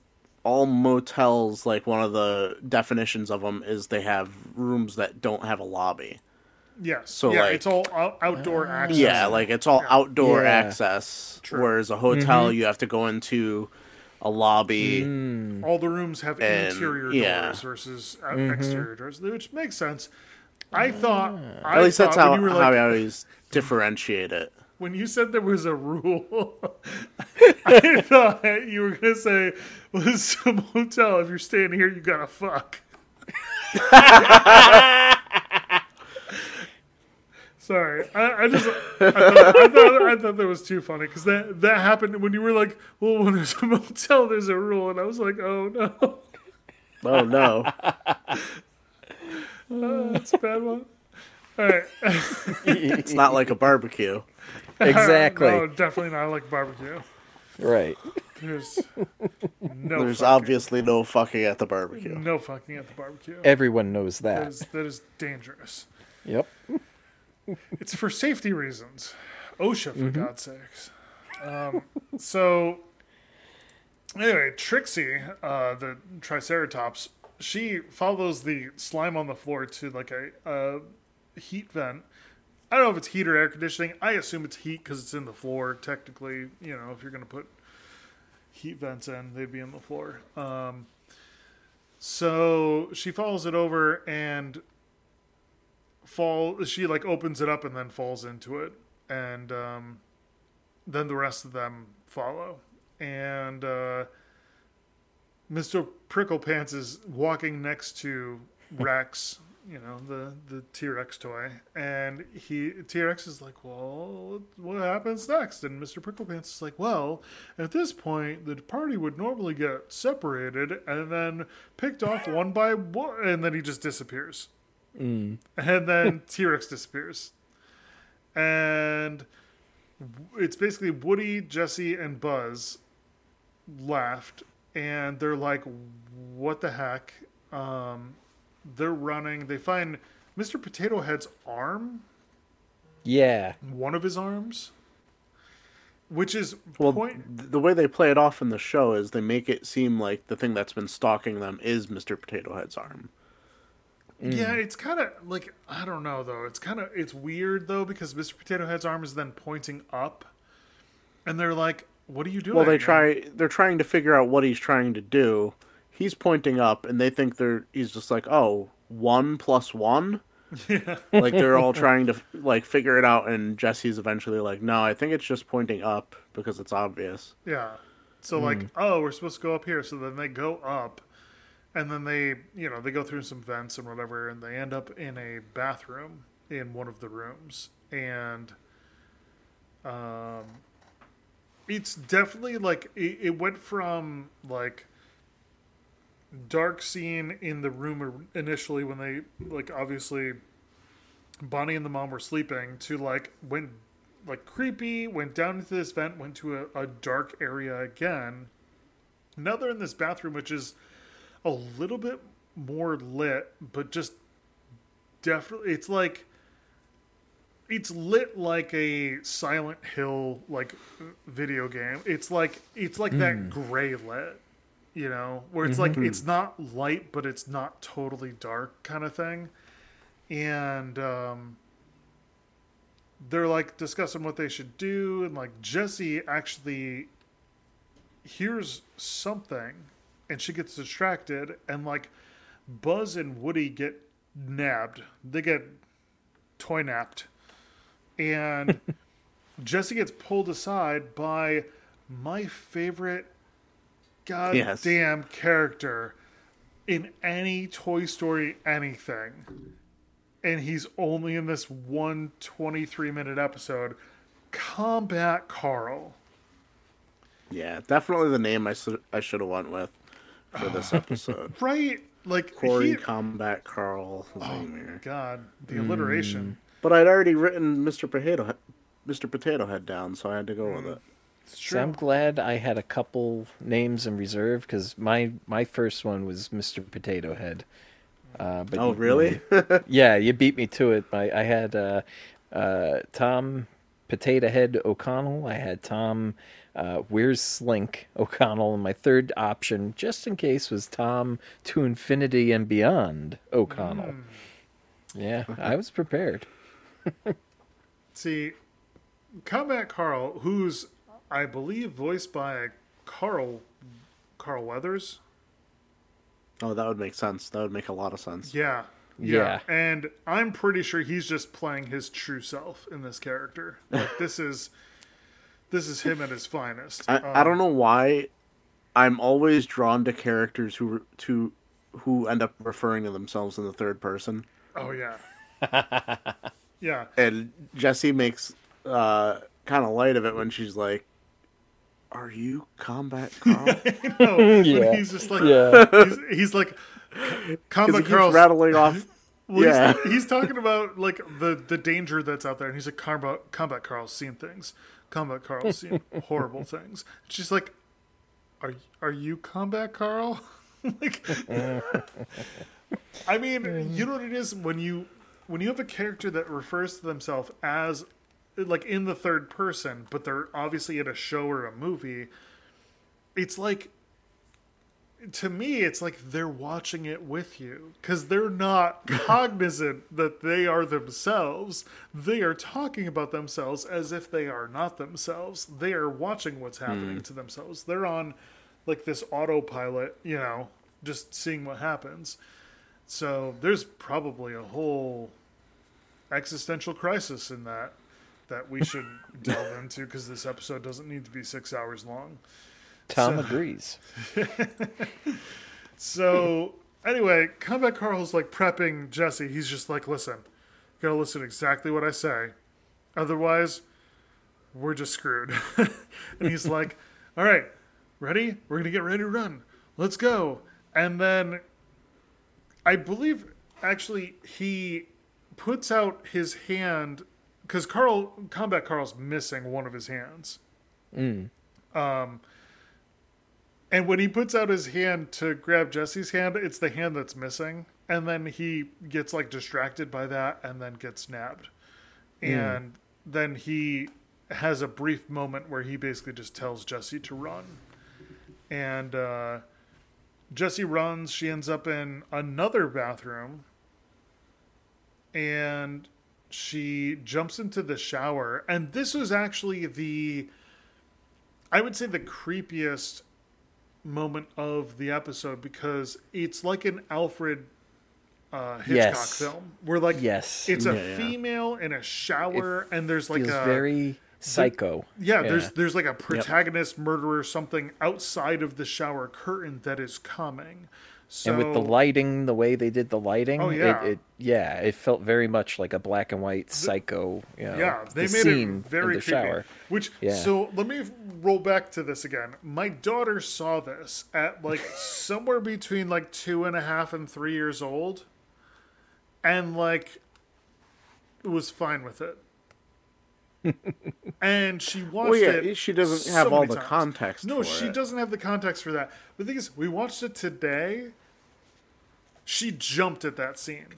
E: all motels like one of the definitions of them is they have rooms that don't have a lobby.
C: Yes.
E: So,
C: yeah,
E: like-
C: it's all out- outdoor ah. access.
E: Yeah, like it's all outdoor
D: Yeah.
E: access,
C: True.
E: whereas a hotel mm-hmm. you have to go into a lobby. Mm.
C: all the rooms have
E: And,
C: interior
E: yeah.
C: doors versus out- exterior doors, which makes sense. I thought. I
E: At least that's
C: thought
E: how,
C: when you
E: how
C: like,
E: I always differentiate it.
C: when you said there was a rule, I thought you were gonna say, "Well, this is a motel. If you're staying here, you gotta fuck." Sorry, I, I just I thought, I, thought, I thought that was too funny because that that happened when you were like, "Well, when there's a motel, there's a rule," and I was like, "Oh no,
E: Oh no!
C: Uh, that's a bad one." All right,
E: it's not like a barbecue.
D: exactly.
C: no, definitely not like barbecue.
D: Right.
C: There's no
E: There's
C: fucking,
E: obviously no fucking at the barbecue.
C: no fucking at the barbecue.
D: Everyone knows
C: That
D: that.
C: is, that is dangerous.
D: Yep.
C: It's for safety reasons. OSHA, for God's sakes. Um, so, anyway, Trixie, uh, the Triceratops, she follows the slime on the floor to like a, a heat vent. I don't know if it's heat or air conditioning. I assume it's heat because it's in the floor. Technically, you know, if you're going to put heat vents in, they'd be in the floor. Um, so she follows it over and fall she like opens it up and then falls into it and um, then the rest of them follow and uh, Mr. Pricklepants is walking next to Rex, you know, the the T-Rex toy, and he T-Rex is like, "Well, what happens next?" And Mr. Pricklepants is like, "Well, at this point, the party would normally get separated and then picked off one by one, and then he just disappears." And then T-Rex disappears. And it's basically Woody, Jessie, and Buzz left, and they're like, "What the heck?" Um, they're running. They find Mr. Potato Head's arm,
B: Yeah.
C: one of his arms, which is
E: Well,
C: point.
E: the way they play it off in the show is they make it seem like the thing that's been stalking them is Mr. Potato Head's arm.
C: Yeah, it's kind of like I don't know though. It's kind of it's weird though because Mr. Potato Head's arm is then pointing up, and they're like, "What are you doing?"
E: Well, they try. They're trying to figure out what he's trying to do. He's pointing up, and they think they're. He's just like, oh, one plus one. Yeah. like they're all trying to like figure it out, and Jessie's eventually like, no, I think it's just pointing up because it's obvious.
C: Yeah. So like, oh, we're supposed to go up here. So then they go up, and then they, you know, they go through some vents and whatever, and they end up in a bathroom in one of the rooms, and um, it's definitely like it, it went from like dark scene in the room initially when they like obviously Bonnie and the mom were sleeping to like went like creepy, went down into this vent, went to a, a dark area again. Now they're in this bathroom, which is a little bit more lit, but just definitely it's like it's lit like a Silent Hill like video game. It's like it's like that hmm. gray lit, you know, where it's like it's not light, but it's not totally dark kind of thing. And um, they're like discussing what they should do, and like Jessie actually hears something, and she gets distracted, and like Buzz and Woody get nabbed. They get toy napped, and Jessie gets pulled aside by my favorite
E: Yes.
C: goddamn character in any Toy Story anything. And he's only in this one 23 minute episode. Combat Carl.
E: Yeah, definitely the name I should I should have went with for this episode.
C: Right? Like,
E: Corey
C: he,
E: Combat Carl Lamir.
C: Oh God, the hmm. alliteration.
E: But I'd already written Mr. Potato Mr. Potato Head down, so I had to go with hmm.
C: it.
B: So I'm glad I had a couple names in reserve because my my first one was Mr. Potato Head. Uh, but
E: Oh,
B: you-
E: really?
B: yeah, you beat me to it. I, I had uh, uh, Tom Potato Head O'Connell. I had Tom uh, Where's Slink O'Connell, and my third option, just in case, was Tom to Infinity and Beyond O'Connell. Yeah, I was prepared.
C: See, Combat Carl, who's, I believe, voiced by Carl Carl Weathers.
E: oh, that would make sense. That would make a lot of sense.
C: Yeah. Yeah.
B: Yeah.
C: And I'm pretty sure he's just playing his true self in this character. Like this is this is him at his finest.
E: I,
C: Um,
E: I don't know why I'm always drawn to characters who to who end up referring to themselves in the third person.
C: Oh yeah. yeah.
E: And Jessie makes uh, kind of light of it when she's like, "Are you Combat Carl?"
C: No,
B: Yeah.
C: he's just like
B: Yeah.
C: he's, he's like Combat Carl
E: rattling off.
C: Well,
E: yeah,
C: he's, he's talking about like the the danger that's out there, and he's like, "Combat, Combat Carl's seen things. Combat Carl's seen horrible things." She's like, "Are are you Combat Carl?" like, I mean, you mm. know what it is when you when you have a character that refers to themselves as like in the third person, but they're obviously in a show or a movie. It's like to me, it's like they're watching it with you because they're not cognizant that they are themselves. They are talking about themselves as if they are not themselves. They are watching what's hmm. happening to themselves. They're on like this autopilot, you know, just seeing what happens. So there's probably a whole existential crisis in that that we should delve into because this episode doesn't need to be six hours long.
B: Tom
C: So-
B: agrees.
C: So anyway, Combat Carl's like prepping Jessie. He's just like, listen, you gotta listen exactly what I say. Otherwise, we're just screwed. and he's like, All right, ready? We're gonna get ready to run. Let's go. And then I believe actually he puts out his hand because Carl Combat Carl's missing one of his hands. Um and when he puts out his hand to grab Jessie's hand, it's the hand that's missing. And then he gets like distracted by that and then gets nabbed. And then he has a brief moment where he basically just tells Jessie to run. And uh, Jessie runs. She ends up in another bathroom. And she jumps into the shower. And this was actually the, I would say, the creepiest moment of the episode because it's like an Alfred uh, Hitchcock
B: Yes.
C: film where like
B: Yes.
C: it's a
E: Yeah, yeah.
C: female in a shower and there's like
B: Feels
C: a
B: very psycho.
C: yeah,
B: Yeah.
C: there's there's like a protagonist murderer something outside of the shower curtain that is coming. So
B: and with the lighting, the way they did the lighting,
C: Oh, yeah.
B: it, it yeah, it felt very much like a black and white psycho. You know,
C: yeah, they
B: the
C: made
B: scene
C: it very
B: in the
C: creepy.
B: shower.
C: Which
B: Yeah.
C: so let me roll back to this again. My daughter saw this at like somewhere between like two and a half and three years old, and like was fine with it. and she watched
E: Well, yeah,
C: it.
E: she doesn't
C: so
E: have all the
C: times.
E: context.
C: No,
E: for
C: she
E: it.
C: doesn't have the context for that. But the thing is, we watched it today. She jumped at that scene.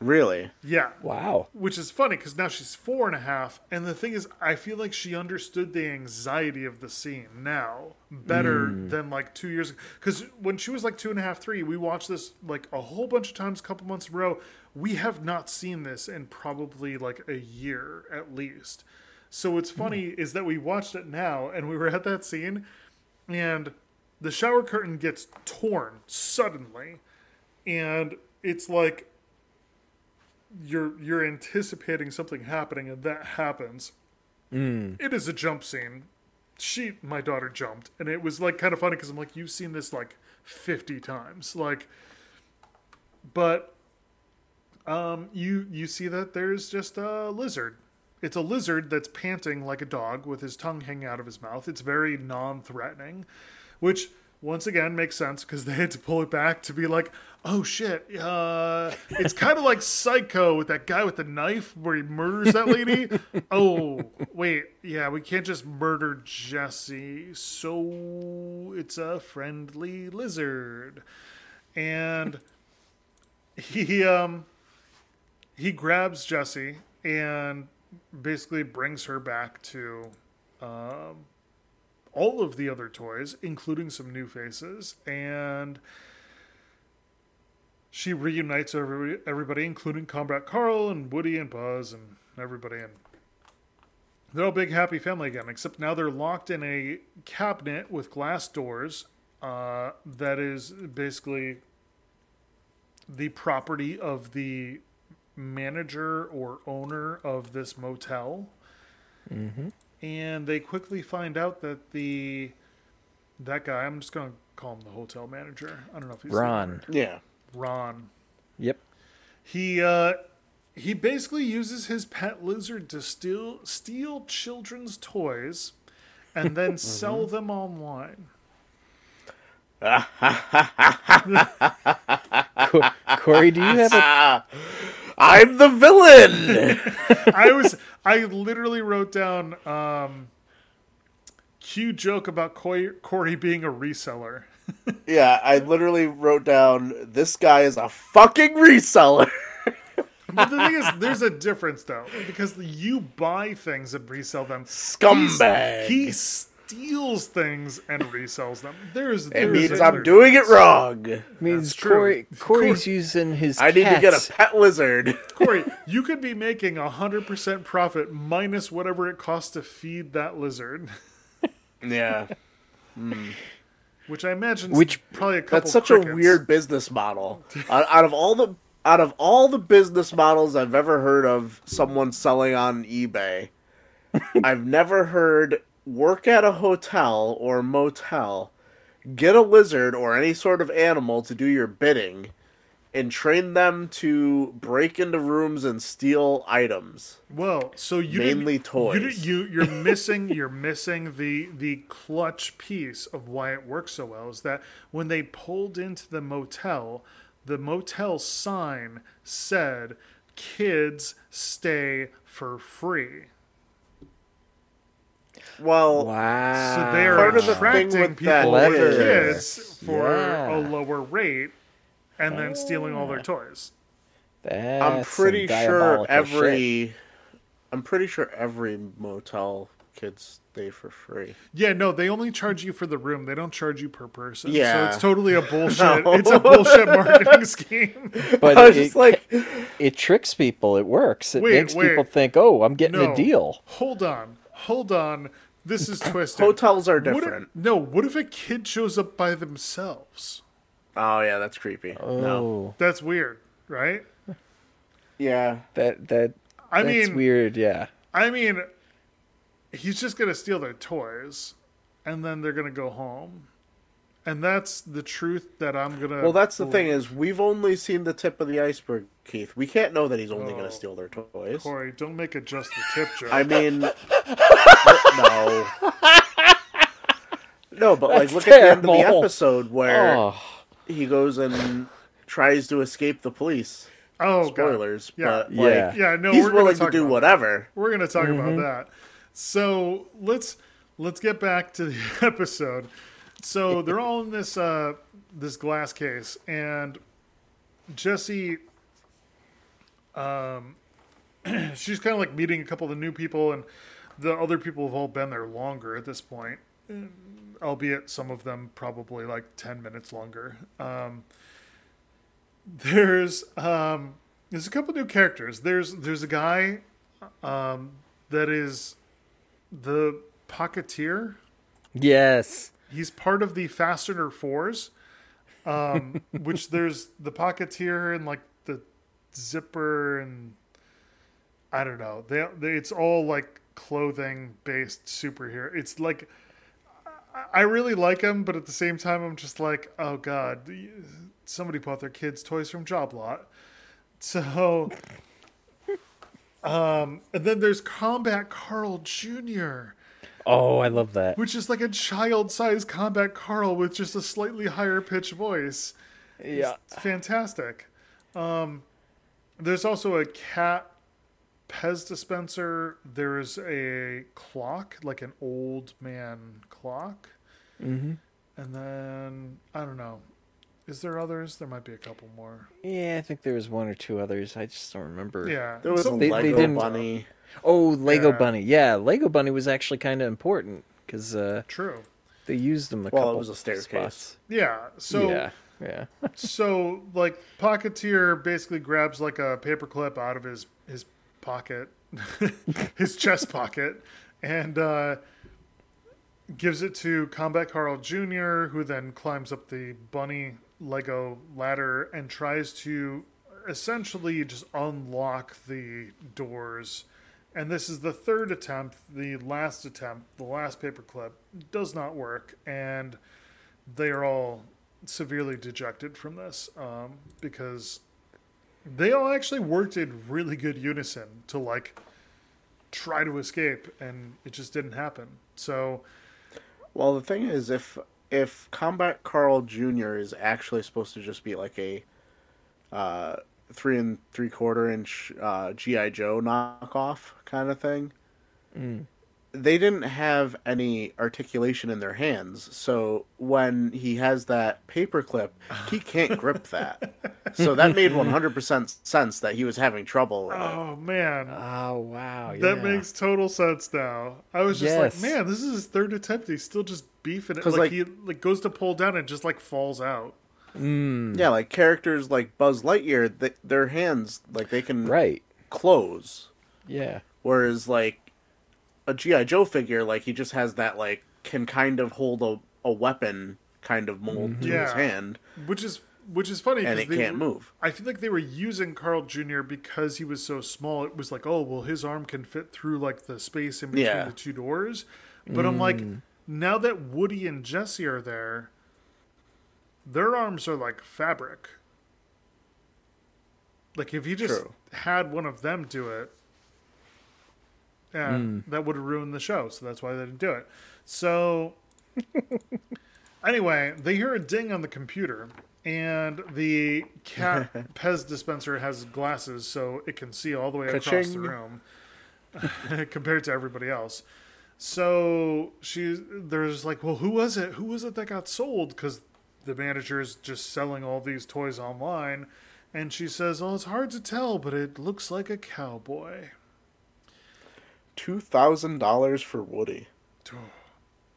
E: Really?
C: Yeah.
B: Wow.
C: Which is funny because now she's four and a half. And the thing is, I feel like she understood the anxiety of the scene now better hmm. than like two years ago. Because when she was like two and a half, three, we watched this like a whole bunch of times, a couple months in a row. We have not seen this in probably like a year at least. So what's hmm. funny is that we watched it now and we were at that scene and the shower curtain gets torn suddenly and it's like you're you're anticipating something happening and that happens. It is a jump scene. She my daughter jumped and it was like kind of funny because i'm like you've seen this like 50 times like but um you you see that there's just a lizard. It's a lizard that's panting like a dog with his tongue hanging out of his mouth. It's very non-threatening which once again makes sense because they had to pull it back to be like oh shit. Uh it's kind of like psycho with that guy with the knife where he murders that lady. Oh wait. Yeah we can't just murder jessie. So it's a friendly lizard. And he um he grabs jessie and basically brings her back to um all of the other toys, including some new faces, and she reunites everybody, everybody, including Combat Carl and Woody and Buzz and everybody, and they're all big happy family again. Except now they're locked in a cabinet with glass doors uh, that is basically the property of the manager or owner of this motel and they quickly find out that the that guy I'm just gonna call him the hotel manager. I don't know if he's
B: Ron.
C: owner.
E: Yeah.
C: Ron.
B: Yep.
C: He uh he basically uses his pet lizard to steal steal children's toys and then sell them online.
B: Corey, do you have a
E: I'm the villain.
C: I was I literally wrote down um cute joke about Coy, Corey being a reseller.
E: Yeah, I literally wrote down this guy is a fucking reseller.
C: But the thing is, there's a difference though, because you buy things and resell them.
E: Scumbag.
C: He's- He steals things and resells them. There's.
E: It
C: there's
E: means I'm doing it wrong.
B: means
C: true.
B: Corey Corey's using his
E: I need to get a pet lizard.
C: Corey, you could be making a hundred percent profit minus whatever it costs to feed that lizard,
E: yeah. Hmm.
C: Which I imagine
B: Which-
C: probably a couple.
E: That's such
C: crickets.
E: a weird business model. out, out of all the out of all the business models I've ever heard of someone selling on eBay, I've never heard work at a hotel or motel, get a lizard or any sort of animal to do your bidding, and train them to break into rooms and steal items.
C: Well, so you
E: mainly toys.
C: You, you you're missing you're missing the the clutch piece of why it works so well is that when they pulled into the motel, the motel sign said kids stay for free.
E: Well,
B: Wow.
C: So they're
E: Part of the thing
C: attracting
E: with
C: people
E: that
C: with
B: Clever.
C: kids for
B: Yeah.
C: a lower rate and then stealing all their ah. toys.
B: That's
E: I'm pretty sure
B: diabolical shit.
E: every I'm pretty sure every motel kids stay for free.
C: Yeah, no, they only charge you for the room. They don't charge you per person.
E: Yeah.
C: So it's totally a bullshit.
E: No.
C: It's a bullshit marketing scheme.
B: But
E: I was
B: it,
E: just like
B: it tricks people. It works. It
C: Wait,
B: makes
C: wait.
B: people think, "Oh, I'm getting
C: No.
B: a deal."
C: Hold on. Hold on. This is twisted.
E: hotels are
C: What if-
E: different.
C: no, what if a kid shows up by themselves?
E: Oh yeah, that's creepy. No.
B: Oh,
C: That's weird, right?
E: Yeah.
B: that that
C: I
B: that's
C: mean,
B: weird. Yeah.
C: I mean, he's just gonna steal their toys, and then they're gonna go home, and that's the truth that I'm gonna.
E: Well, that's the thing is we've only seen the tip of the iceberg, Keith. We can't know that he's only going
C: Oh.
E: to steal their toys.
C: Corey, don't make it just the tip joke.
E: I mean, no. No, but like
B: That's
E: look at the end of the episode where
B: Oh,
E: he goes and tries to escape the police.
C: oh, God.
E: Spoilers,
C: Yeah.
E: but
B: Yeah.
E: like
C: Yeah, no,
E: he's
C: we're gonna
E: willing to
C: talk
E: do
C: about
E: whatever.
C: We're gonna talk
B: Mm-hmm.
C: about that. So let's let's get back to the episode. So they're all in this uh, this glass case, and Jessie, um, she's kind of like meeting a couple of the new people, and the other people have all been there longer at this point, albeit some of them probably like ten minutes longer. Um, there's um, there's a couple new characters. There's there's a guy um, that is the Pocketeer.
B: yes.
C: He's part of the Fastener Fours, um, which there's the Pocketeer and like the Zipper and I don't know. They, they it's all like clothing based superhero. It's like I- really like him, but at the same time, I'm just like, oh god, somebody bought their kids toys from Job Lot. So, um, and then there's Combat Carl Jr.,
B: Oh, I love that.
C: which is like a child-sized Combat Carl with just a slightly higher pitched voice.
B: Yeah.
C: It's fantastic. Um, there's also a cat Pez dispenser. There's a clock, like an old man clock. Mm-hmm. And then I don't know. Is there others? There might be a couple more.
B: Yeah, I think there was one or two others. I just don't remember.
C: Yeah.
E: There was
C: So-
E: a
B: They- they
E: Lego
B: didn't-
E: bunny.
B: Oh, Lego
C: Yeah.
B: Bunny. Yeah, Lego Bunny was actually kind of important because uh,
C: True.
B: they used them a
E: Well, it
B: couple
E: was a staircase.
B: spots.
C: Yeah. So
B: yeah, yeah.
C: so like Pocketeer basically grabs like a paperclip out of his his pocket, his chest pocket, and uh, gives it to Combat Carl Jr., who then climbs up the bunny Lego ladder and tries to essentially just unlock the doors. And this is the third attempt. The last attempt, the last paperclip, does not work, and they are all severely dejected from this um, because they all actually worked in really good unison to like try to escape, and it just didn't happen. So
E: Well, the thing is, if if Combat Carl Jr. is actually supposed to just be like a uh, three and three quarter inch uh, GI Joe knockoff kind of thing, they didn't have any articulation in their hands. So when he has that paperclip, he can't grip that. So that made one hundred percent sense that he was having trouble with it.
C: oh man.
B: Oh wow,
C: That
B: yeah.
C: makes total sense now. I was just
B: Yes.
C: like, man, this is his third attempt. He's still just beefing it.
E: 'Cause,
C: Like,
E: like-
C: he like goes to pull down and just like falls out. Mm.
E: Yeah, like characters like Buzz Lightyear, th- their hands like they can
B: right.
E: close.
B: Yeah,
E: Whereas like a GI Joe figure, like he just has that like can kind of hold a, a weapon kind of mold mhm. to his hand,
C: Which is which is funny
E: and it
C: they
E: can't move.
C: I feel like they were using Carl Jr. because he was so small. It was like, oh well, his arm can fit through like the space in between
E: Yeah.
C: the two doors. But I'm like, mm. now that Woody and Jessie are there, their arms are like fabric. Like if you just
E: True.
C: had one of them do it, yeah, hmm. that would have ruined the show. So that's why they didn't do it. So anyway, they hear a ding on the computer, and the cat Pez dispenser has glasses, so it can see all the way across the
E: Ka-ching.
C: room compared to everybody else. So she's there's like, well, who was it? Who was it that got sold? Because the manager is just selling all these toys online, and she says, "Oh, it's hard to tell, but it looks like a cowboy."
E: Two thousand dollars for Woody.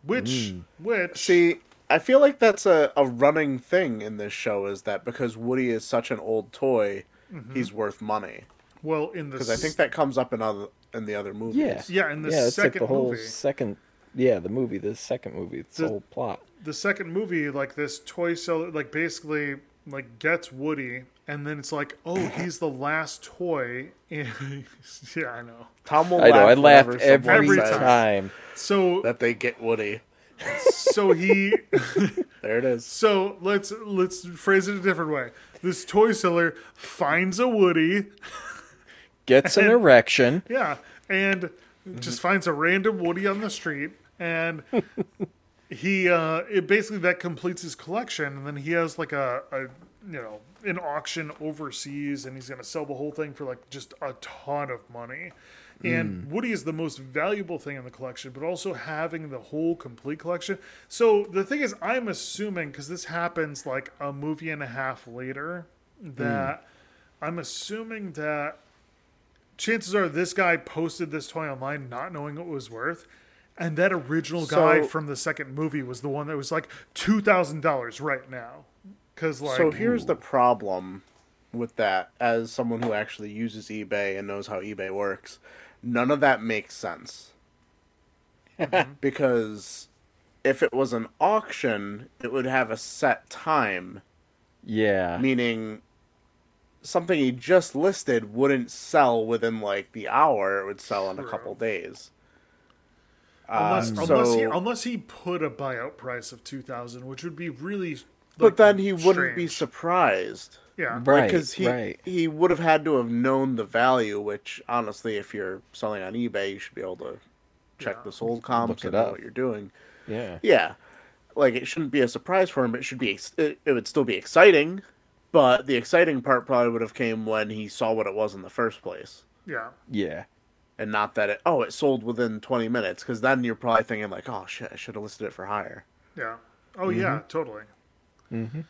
C: Which, hmm. which,
E: See, I feel like that's a, a running thing in this show is that because Woody is such an old toy, mm-hmm. he's worth money.
C: well, in the
E: Because I think that comes up in other in the other movies.
B: Yeah.
C: Yeah, in the
B: yeah, it's like
C: second
B: the whole
C: movie.
B: second. Yeah, the movie, the second movie, it's the,
C: The-
B: whole plot.
C: the second movie, like this toy seller, like basically like gets Woody, and then it's like, oh, he's the last toy. And yeah, I know.
E: Tom will
B: I know. I
E: laugh
B: laugh
E: whenever someone
B: every
C: Every
E: says
B: time.
C: So
E: that they get Woody.
C: so he
E: There it is.
C: so let's let's phrase it a different way. This toy seller finds a Woody,
B: Gets an erection.
C: yeah, and just finds a random Woody on the street, and he uh it basically that completes his collection, and then he has like a, a you know an auction overseas, and he's gonna sell the whole thing for like just a ton of money. And Woody is the most valuable thing in the collection, but also having the whole complete collection. So the thing is, I'm assuming because this happens like a movie and a half later, that I'm assuming that chances are this guy posted this toy online not knowing what it was worth. And that original guy
E: So-
C: from the second movie was the one that was like two thousand dollars right now, because like
E: so here's the problem with that as someone who actually uses eBay and knows how eBay works. None of that makes sense. Mm-hmm. because if it was an auction, it would have a set time,
B: Yeah.
E: meaning something he just listed wouldn't sell within like the hour, it would sell in a couple days.
C: Unless
E: Uh,
C: unless he unless he put a buyout price of two thousand, which would be really.
E: but then he wouldn't be surprised.
C: Yeah,
B: Right.
E: because he
B: right.
E: he would have had to have known the value. Which honestly, if you're selling on eBay, you should be able to check
C: Yeah.
E: the sold comps
B: Look
E: and know what you're doing.
B: Yeah.
E: Yeah, like it shouldn't be a surprise for him. It should be. It, it would still be exciting, but the exciting part probably would have came when he saw what it was in the first place,
C: yeah,
B: Yeah.
E: And not that it. Oh, it sold within 20 minutes. Because then you're probably thinking like, oh shit, I should have listed it for higher.
C: yeah. Oh yeah, totally.
B: Mm-hmm.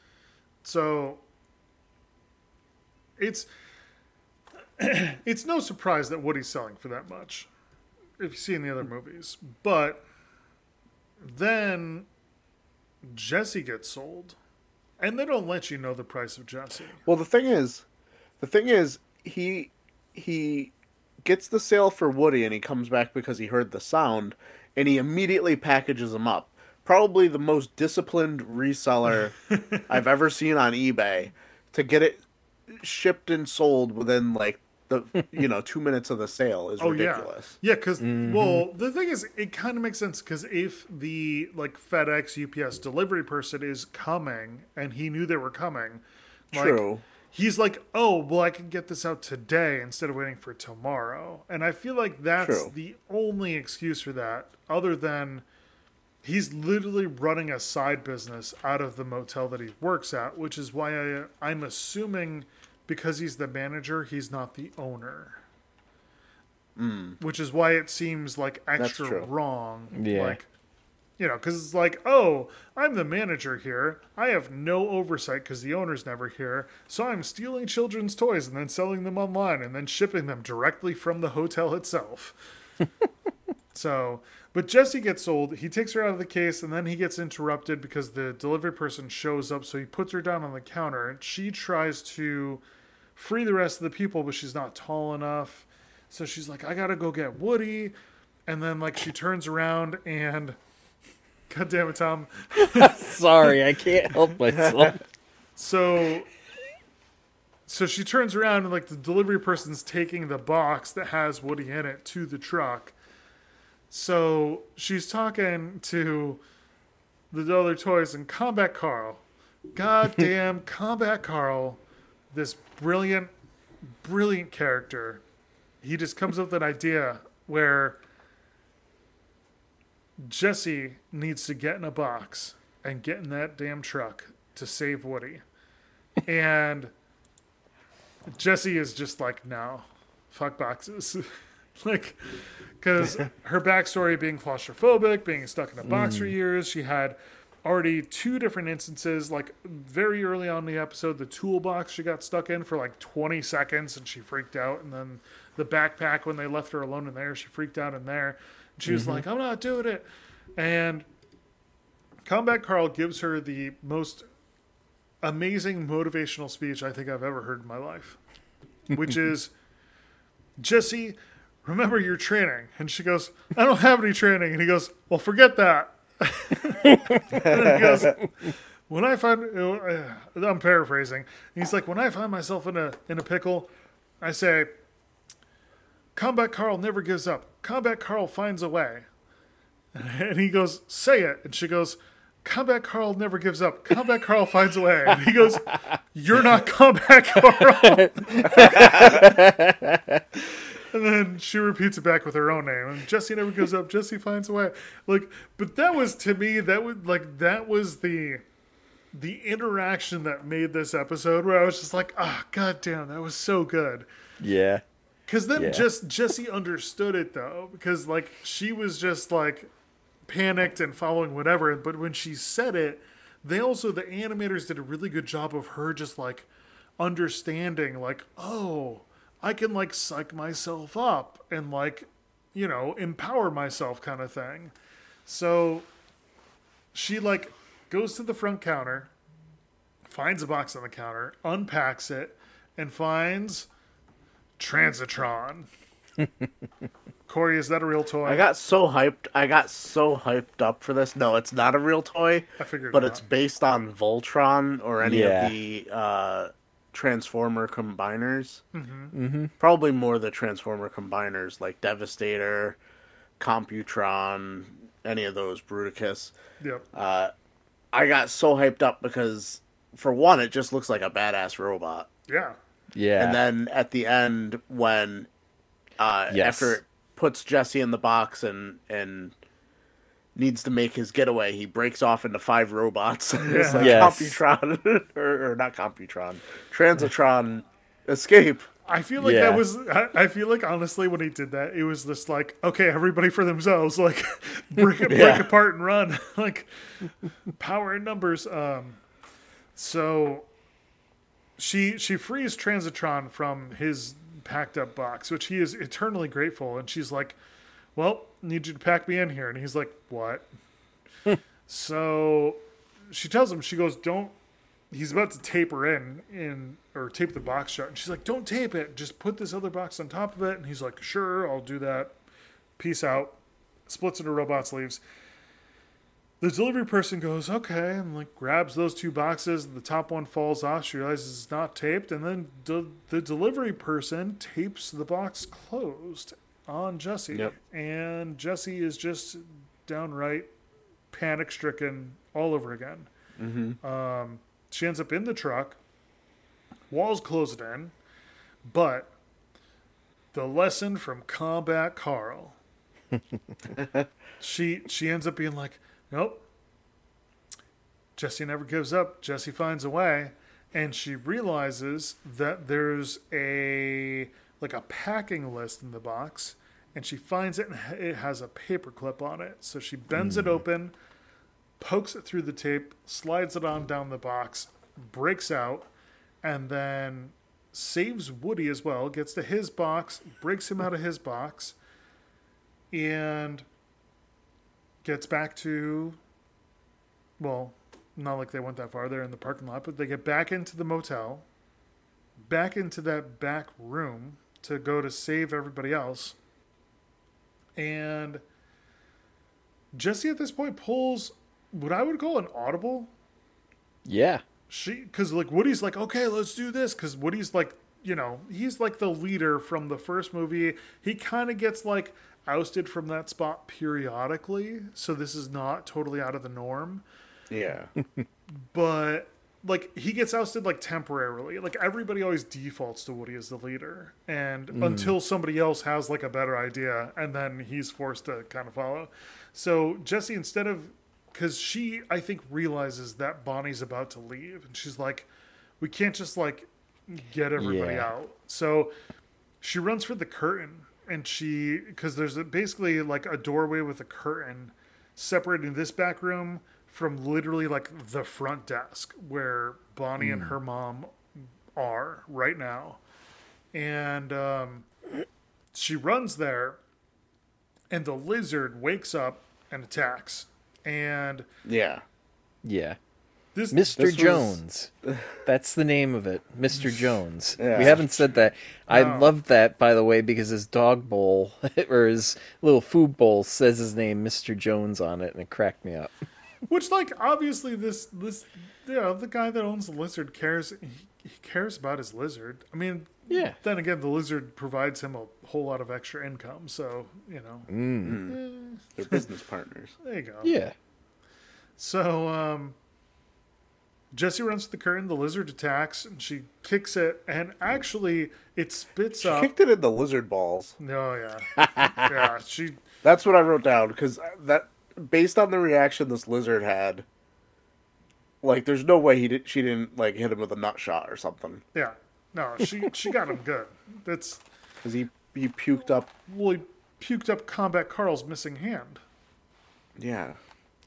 C: So it's it's no surprise that Woody's selling for that much if you see in the other movies. But then Jessie gets sold. And they don't let you know the price of Jessie.
E: Well, the thing is, the thing is, he he gets the sale for Woody, and he comes back because he heard the sound, and he immediately packages him up. Probably the most disciplined reseller I've ever seen on eBay to get it shipped and sold within like the you know two minutes of the sale is
C: Oh
E: ridiculous.
C: yeah, yeah. Because mm-hmm. well, the thing is, it kind of makes sense because if the like FedEx, UPS delivery person is coming and he knew they were coming, like,
E: True.
C: He's like, oh well, I can get this out today instead of waiting for tomorrow. And I feel like that's
E: True.
C: the only excuse for that, other than he's literally running a side business out of the motel that he works at, which is why I, I'm assuming because he's the manager, he's not the owner. Hmm. Which is why it seems like extra wrong.
B: Yeah.
C: Like, you know, because it's like, oh, I'm the manager here. I have no oversight because the owner's never here. So I'm stealing children's toys and then selling them online and then shipping them directly from the hotel itself. so, but Jessie gets sold. He takes her out of the case and then he gets interrupted because the delivery person shows up. So he puts her down on the counter and she tries to free the rest of the people, but she's not tall enough. So she's like, I gotta go get Woody. And then, like, she turns around and. God damn it, Tom.
B: Sorry, I can't help myself.
C: So. So she turns around and, like, the delivery person's taking the box that has Woody in it to the truck. So she's talking to the other toys and Combat Carl. Goddamn Combat Carl, this brilliant, brilliant character. He just comes up with an idea where Jessie needs to get in a box and get in that damn truck to save Woody. And Jessie is just like, no, fuck boxes. like, because her backstory being claustrophobic, being stuck in a box for mm. years, she had already two different instances. Like, very early on in the episode, the toolbox she got stuck in for like 20 seconds and she freaked out. And then the backpack, when they left her alone in there, she freaked out in there. She was like, I'm not doing it. And Combat Carl gives her the most amazing motivational speech I think I've ever heard in my life, which is Jessie, remember your training. And she goes, I don't have any training. And he goes, Well, forget that. and he goes, When I find, uh, I'm paraphrasing. He's like, When I find myself in a in a pickle, I say, Combat Carl never gives up. Combat Carl finds a way. And he goes, Say it. And she goes, Combat Carl never gives up. Combat Carl finds a way. And he goes, You're not Combat Carl. and then she repeats it back with her own name. And Jessie never gives up. Jessie finds a way. Like, but that was to me, that was like that was the the interaction that made this episode where I was just like, ah, oh, god damn, that was so good.
B: Yeah.
C: Because then
B: Yeah.
C: just Jessie understood it though, because like she was just like panicked and following whatever. But when she said it, they also the animators did a really good job of her just like understanding, like, oh, I can like psych myself up and like, you know, empower myself kind of thing. So she like goes to the front counter, finds a box on the counter, unpacks it, and finds Transitron. Corey, is that a real toy?
E: I got so hyped. I got so hyped up for this. No, it's not a real toy,
C: I figured
E: but
C: not.
E: it's based on Voltron or any
B: Yeah.
E: of the uh, Transformer combiners. Mm-hmm. Probably more the Transformer combiners like Devastator, Computron, any of those Bruticus.
C: Yep.
E: I got so hyped up because, for one, it just looks like a badass robot.
C: yeah.
B: Yeah.
E: And then at the end, when uh,
B: Yes.
E: after it puts Jessie in the box and and needs to make his getaway, he breaks off into five robots. it's like
B: Yes.
E: Computron or, or not Computron, Transitron, escape.
C: I feel like
B: Yeah.
C: that was. I, I feel like honestly, when he did that, it was just like, okay, everybody for themselves. Like, break it, break
E: Yeah.
C: apart and run. like, power in numbers. Um, so she she frees Transitron from his packed up box, which he is eternally grateful. And she's like, "Well, need you to pack me in here." And he's like, "What?" so she tells him, she goes, "Don't." He's about to tape her in, in or tape the box shut, and she's like, "Don't tape it. Just put this other box on top of it." And he's like, "Sure, I'll do that." Peace out. Splits into robots, leaves. The delivery person goes, okay, and like grabs those two boxes. The top one falls off. She realizes it's not taped, and then de- the delivery person tapes the box closed on Jessie.
E: Yep.
C: And Jessie is just downright panic stricken all over again. Um, she ends up in the truck, walls closed in, but the lesson from Combat Carl. she she ends up being like, nope. Jessie never gives up. Jessie finds a way, and she realizes that there's a like a packing list in the box, and she finds it and it has a paper clip on it. So she bends it hmm. open, pokes it through the tape, slides it on down the box, breaks out, and then saves Woody as well. Gets to his box, breaks him out of his box, and gets back to well, not like they went that far. They're in the parking lot, but they get back into the motel, back into that back room to go to save everybody else. And Jessie at this point pulls what I would call an audible
B: yeah.
C: she because like Woody's like okay let's do this because Woody's like you know he's like the leader from the first movie he kind of gets like ousted from that spot periodically, so this is not totally out of the norm.
E: Yeah.
C: But like he gets ousted like temporarily. Like everybody always defaults to Woody as the leader, and hmm. until somebody else has like a better idea, and then he's forced to kind of follow. So Jessie, instead of because she, I think, realizes that Bonnie's about to leave, and she's like, we can't just like get everybody
B: Yeah.
C: out. So she runs for the curtain, and she because there's a, basically like a doorway with a curtain separating this back room from literally like the front desk where Bonnie and her mom are right now. And um, she runs there, and the lizard wakes up and attacks. And
E: Yeah.
B: Yeah.
C: This
B: Mr.
E: This was-
B: Jones. That's the name of it. Mr. Jones.
E: Yeah.
B: We haven't said that. I
C: No.
B: love that, by the way, because his dog bowl or his little food bowl says his name, Mr. Jones, on it, and it cracked me up.
C: Which, like, obviously, this this you know the guy that owns the lizard cares he, he cares about his lizard. I mean,
B: Yeah.
C: Then again, the lizard provides him a whole lot of extra income, so you know,
E: They're business partners.
C: there you go.
B: Yeah.
C: So, um, Jessie runs to the curtain. The lizard attacks, and she kicks it, and actually, it spits up.
E: Kicked it in the lizard balls.
C: No, yeah, yeah. She
E: That's what I wrote down because that, based on the reaction this lizard had, like, there's no way he did. She didn't like hit him with a nut shot or something
C: Yeah. No, she she got him good. That's
E: because he he puked up.
C: well, he puked up Combat Carl's missing hand.
E: Yeah.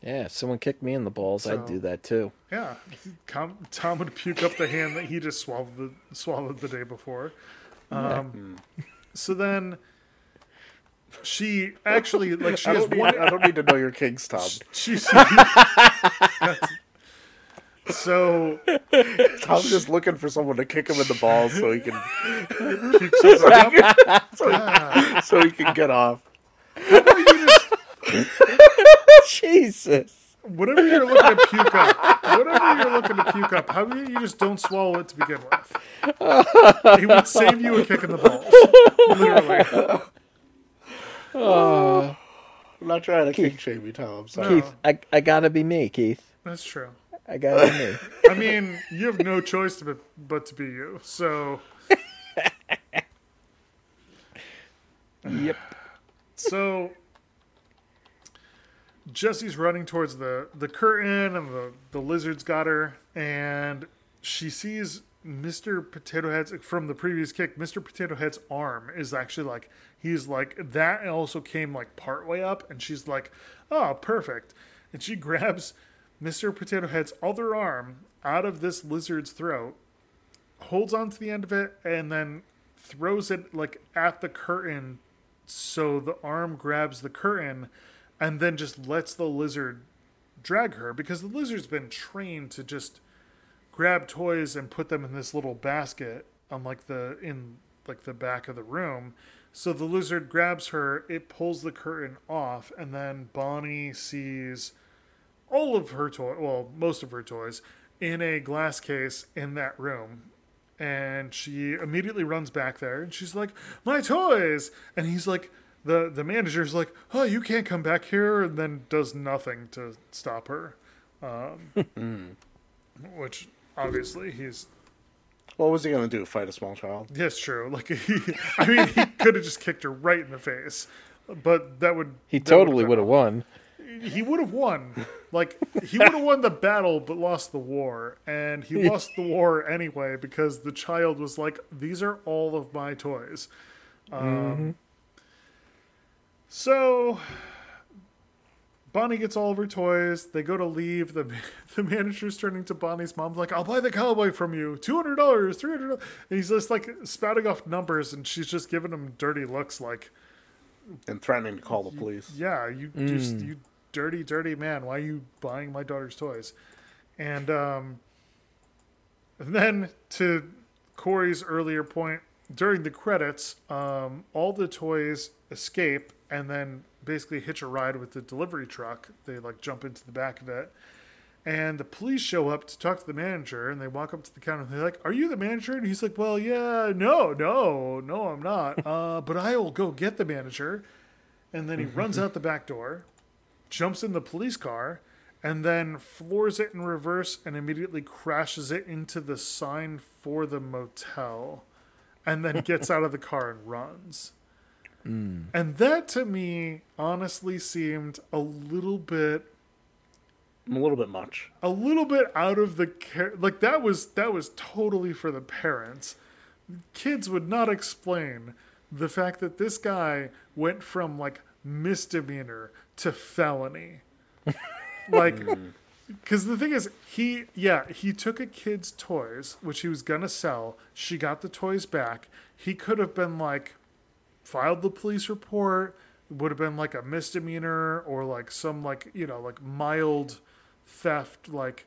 B: Yeah. If someone kicked me in the balls, I'd do that too.
C: Yeah, Com- Tom would puke up the hand that he just swallowed the swallowed the day before. Um, so then she actually like she
E: I
C: has one.
E: I don't need to know your king's Tom.
C: She's so
E: Tom's just looking for someone to kick him in the balls so he can so he, so he can get off.
B: Jesus.
C: Whatever you're looking to puke up, whatever you're looking to puke up, how about you just don't swallow it to begin with? It would save you a kick in the balls, literally.
E: I'm not trying to king shame you, Tom. I'm sorry.
B: Keith, I, I gotta be me, Keith.
C: That's true.
B: I gotta be me.
C: I mean, you have no choice to be, but to be you. So,
B: yep.
C: so Jessie's running towards the the curtain, and the the lizard's got her, and she sees Mr. Potato Head's from the previous kick. Mr. Potato Head's arm is actually like he's like that, also came like part way up, and she's like, "Oh, perfect!" And she grabs Mr. Potato Head's other arm out of this lizard's throat, holds on to the end of it, and then throws it like at the curtain, so the arm grabs the curtain, and then just lets the lizard drag her because the lizard's been trained to just grab toys and put them in this little basket on like the in like the back of the room. So the lizard grabs her, it pulls the curtain off, and then Bonnie sees all of her toy well, most of her toys in a glass case in that room. And she immediately runs back there and she's like, My toys and he's like the the manager's like, Oh, you can't come back here and then does nothing to stop her. Um, which obviously he's
E: What was he gonna do? Fight a small child?
C: Yes, true. Like he, I mean, he could have just kicked her right in the face, but that would
B: He
C: that
B: totally would have won.
C: He would have won. Like he would have won the battle, but lost the war, and he lost the war anyway because the child was like, "These are all of my toys." Um, So Bonnie gets all of her toys. They go to leave. The the manager's turning to Bonnie's mom like, "I'll buy the cowboy from you. Two hundred dollars, three hundred. And he's just like spouting off numbers, and she's just giving him dirty looks like,
E: And threatening to call the police.
C: "Yeah, you just you dirty, dirty man. Why are you buying my daughter's toys?" And um, and then to Corey's earlier point, during the credits, um, all the toys escape and then basically hitch a ride with the delivery truck. They like jump into the back of it. And the police show up to talk to the manager, and they walk up to the counter. And they're like, "Are you the manager?" And he's like, "Well, yeah, no, no, no, I'm not. Uh, but I will go get the manager." and then he runs out the back door, jumps in the police car, and then floors it in reverse and immediately crashes it into the sign for the motel, and then gets out of the car and runs. Mm. And that to me honestly seemed a little bit
E: A little bit much.
C: a little bit out of the care like that was that was totally for the parents. Kids would not explain the fact that this guy went from like misdemeanor to felony. Like hmm. because the thing is he yeah he took a kid's toys which he was gonna sell. She got the toys back. He could have been like filed the police report would have been like a misdemeanor or like some like you know like mild theft like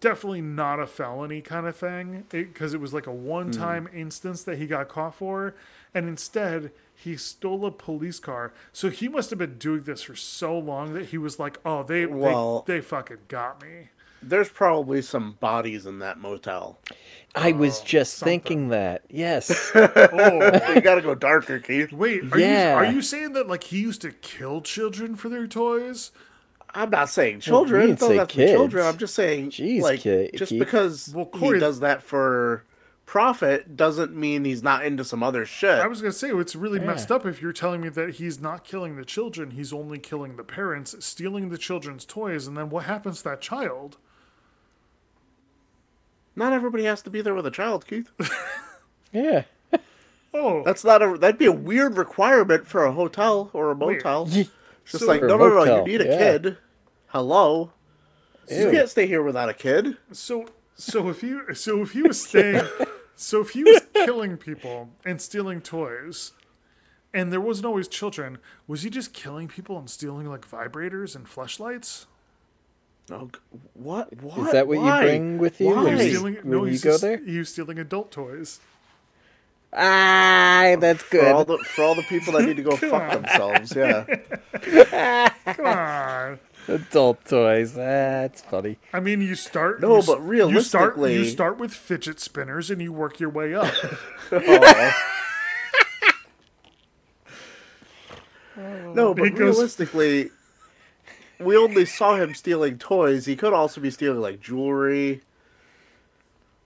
C: definitely not a felony kind of thing because it, was like a one-time mm. instance that he got caught for and instead he stole a police car. So he must have been doing this for so long that he was like oh they
E: Well-
C: they, they fucking got me
E: There's probably some bodies in that motel.
D: I was oh, just
C: something.
D: thinking that. Yes.
C: oh
E: you gotta go darker, Keith.
C: wait are
D: Yeah.
C: you are you saying that like he used to kill children for their toys
E: I'm not saying children.
D: you
E: It
D: didn't
E: doesn't
D: say
E: have to children.
D: kids.
E: I'm just saying,
D: Jeez,
E: like,
D: Ki-
E: just
D: Keith.
E: because
C: Well, Corey-
E: he does that for profit doesn't mean he's not into some other shit.
C: I was gonna say it's really messed up if you're telling me that he's not killing the children, he's only killing the parents, stealing the children's toys, and then what happens to that child?
E: Not everybody has to be there with a child, Keith.
D: yeah.
C: Oh,
E: That's not a. That'd be a weird requirement for a hotel or a motel.
D: Ye-
E: It's just
C: So-
E: like
D: For
E: no, no, no. You
D: motel,
E: need a
D: yeah.
E: kid. Hello. You
D: Ew.
E: can't stay here without a kid.
C: so so if you so if he was staying, so if he was killing people and stealing toys, and there wasn't always children, was he just killing people and stealing like vibrators and fleshlights?
E: Oh, what? What?
D: Is that what
E: Why?
D: you bring with you
C: He was
D: when you,
C: stealing,
D: when
C: no,
D: you
C: he's
D: go
C: just-
D: there?
C: He was stealing adult toys.
D: Ah, that's
E: For all
D: good.
E: the for all the people that need to go fuck themselves, yeah.
C: Come on.
D: Adult toys. That's funny.
C: I mean, you start.
E: No,
C: you s-
E: but
C: you start. You start with fidget spinners and you work your way up.
E: No, but
C: He
E: realistically, we only saw him stealing toys. He could also be stealing like jewelry,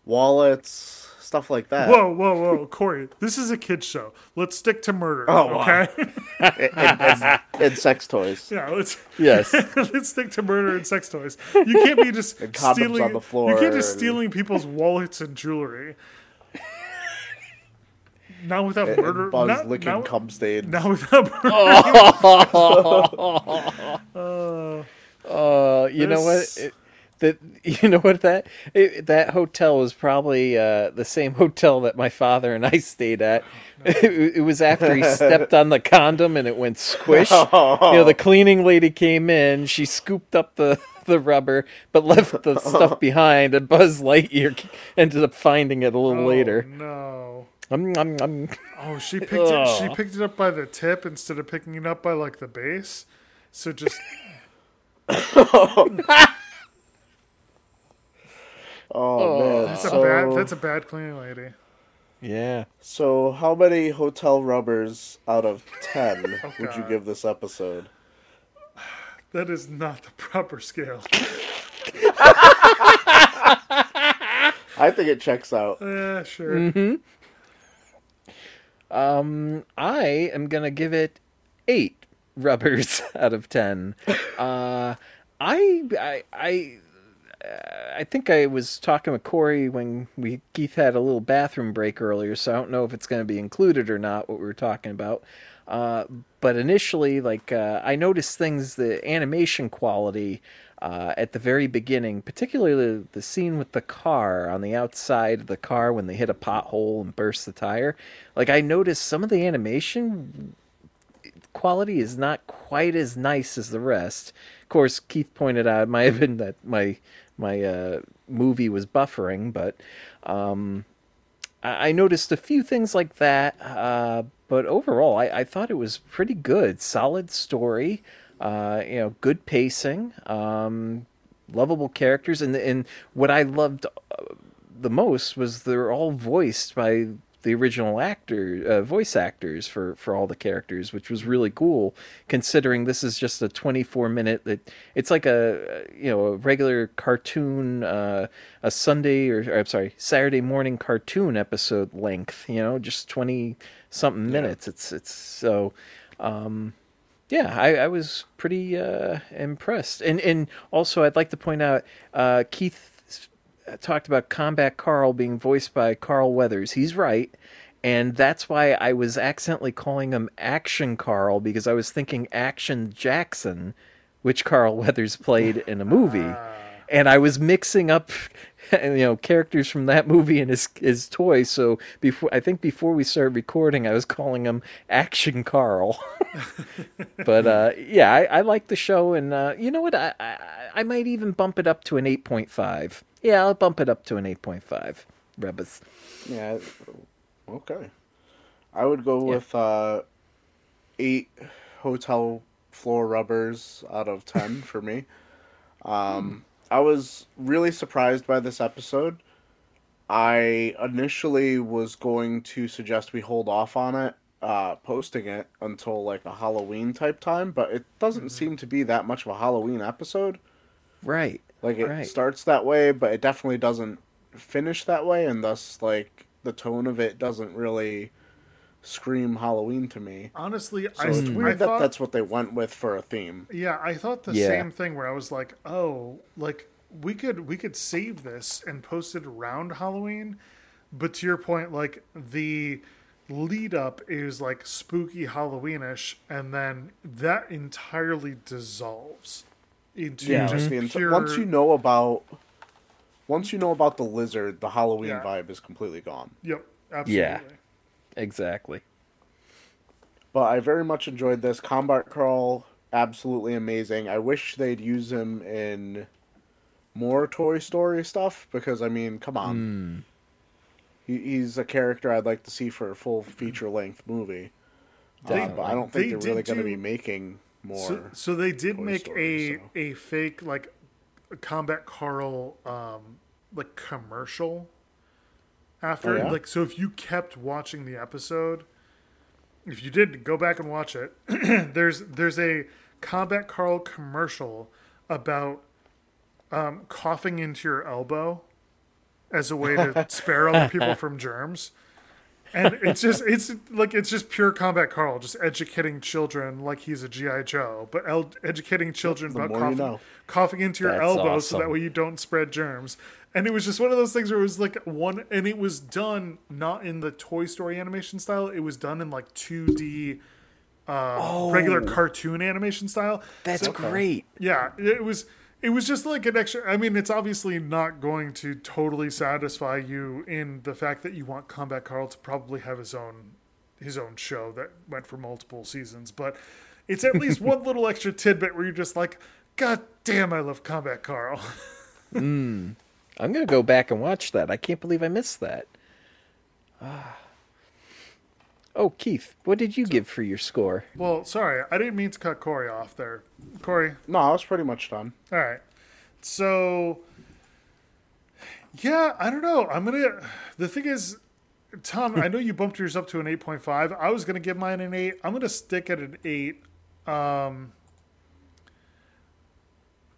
E: wallets, stuff like that.
C: whoa, whoa, whoa, Corey! This is a kids show. Let's stick to murder.
E: Oh, wow.
C: okay.
E: and, and- and sex toys.
C: yeah, let's
D: Yes.
C: let's stick to murder and sex toys. You can't be just stealing.
E: on the floor
C: you can't just stealing people's wallets and jewelry. Not without
E: And
C: murder.
E: Buzz
C: not,
E: licking
C: not,
E: cum stains.
C: not without murder.
D: Uh, you know what? It- that you know what that it, that hotel was probably uh, the same hotel that my father and I stayed at. It, it was after he stepped on the condom and it went squish. You know, the cleaning lady came in. She scooped up the the rubber, but left the stuff behind. And Buzz Lightyear ended up finding it a little
C: Oh,
D: later.
C: No.
D: Um, um, um.
C: Oh, she picked it. She picked it up by the tip instead of picking it up by like the base. So just
E: Oh, man.
C: that's
E: so,
C: a bad. That's a bad cleaning lady.
D: Yeah.
E: so how many hotel rubbers out of ten would you give this episode?
C: That is not the proper scale.
E: I think it checks out.
C: Yeah, sure.
D: Mm-hmm. Um, I am gonna give it eight rubbers out of ten. Uh, I, I, I, uh, I think I was talking with Corey when we Keith had a little bathroom break earlier, so I don't know if it's going to be included or not. What we were talking about. Uh, but initially, like uh, I noticed things, the animation quality uh, at the very beginning, particularly the, scene with the car on the outside of the car when they hit a pothole and burst the tire. Like I noticed some of the animation quality is not quite as nice as the rest. Of course, Keith pointed out it might have been that my my uh, movie was buffering, but um, I I noticed a few things like that. Uh, but overall, I, I thought it was pretty good. Solid story, uh, you know, good pacing, um, lovable characters, and and what I loved uh, the most was they're all voiced by the original actor uh, voice actors for for all the characters, which was really cool considering this is just a 24 minute that it's like a you know a regular cartoon uh, a Sunday or, or I'm sorry Saturday morning cartoon episode length. You know, just 20 something minutes. It's it's so. Um, yeah, I, I was pretty uh, impressed, and and also I'd like to point out uh, Keith talked about Combat Carl being voiced by Carl Weathers. He's right, and that's why I was accidentally calling him Action Carl because I was thinking Action Jackson, which Carl Weathers played in a movie, and I was mixing up you know characters from that movie and his his toy. So before I think before we started recording, I was calling him Action Carl. but uh, yeah, I, I like the show, and uh, you know what? I, I I might even bump it up to an eight point five. Yeah, I'll bump it up to an eight point five. Rebus.
E: Yeah. Okay. I would go
D: Yeah.
E: with uh, eight hotel floor rubbers out of ten for me. Um, I was really surprised by this episode. I initially was going to suggest we hold off on it, uh, posting it until like a Halloween type time, but it doesn't seem to be that much of a Halloween episode.
D: Right.
E: Like it
D: Right.
E: starts that way, but it definitely doesn't finish that way, and thus like the tone of it doesn't really scream Halloween to me.
C: Honestly,
E: So
C: I,
E: it's
C: I
E: weird that
C: thought,
E: that's what they went with for a theme.
C: Yeah, I thought the
D: Yeah.
C: same thing where I was like, "Oh, like we could we could save this and post it around Halloween." But to your point, like the lead up is like spooky Halloweenish and then that entirely dissolves into
E: Yeah,
C: just
E: the int-
C: pure
E: once you know about once you know about the lizard, the Halloween
C: Yeah.
E: vibe is completely gone.
C: Yep, absolutely.
D: Yeah. Exactly.
E: But I very much enjoyed this. Combat Carl, absolutely amazing. I wish they'd use him in more Toy Story stuff because I mean, come on. He, he's a character I'd like to see for a full feature length movie. Uh,
D: Definitely.
E: but I don't think
C: They
E: they're really going to be making more.
C: So, so they did
E: Toy
C: make
E: Story,
C: a
E: so.
C: a fake like combat Carl um like commercial after
E: Oh, yeah?
C: like so if you kept watching the episode if you did go back and watch it there's there's a combat Carl commercial about um coughing into your elbow as a way to spare other people from germs and it's just it's like it's just pure combat Carl, just educating children like he's a GI Joe, but el- educating children
E: The
C: about
E: more you
C: coughing,
E: know.
C: coughing into your
D: That's
C: elbow so that way you don't spread germs. And it was just one of those things where it was like one, and it was done not in the Toy Story animation style. It was done in like two D, uh, regular cartoon animation style.
D: That's great.
C: Yeah, it was it was just like an extra I mean, it's obviously not going to totally satisfy you in the fact that you want Combat Carl to probably have his own his own show that went for multiple seasons, but it's at least one little extra tidbit where you're just like, God damn, I love Combat Carl.
D: I'm gonna go back and watch that. I can't believe I missed that. Ah. Oh, Keith, what did you give for your score?
C: well, sorry, I didn't mean to cut Corey off there. Corey,
E: no, I was pretty much done.
C: All right. So, yeah, I don't know. I'm going to. The thing is, Tom, I know you bumped yours up to an 8.5. I was going to give mine an 8. I'm going to stick at an 8. Um,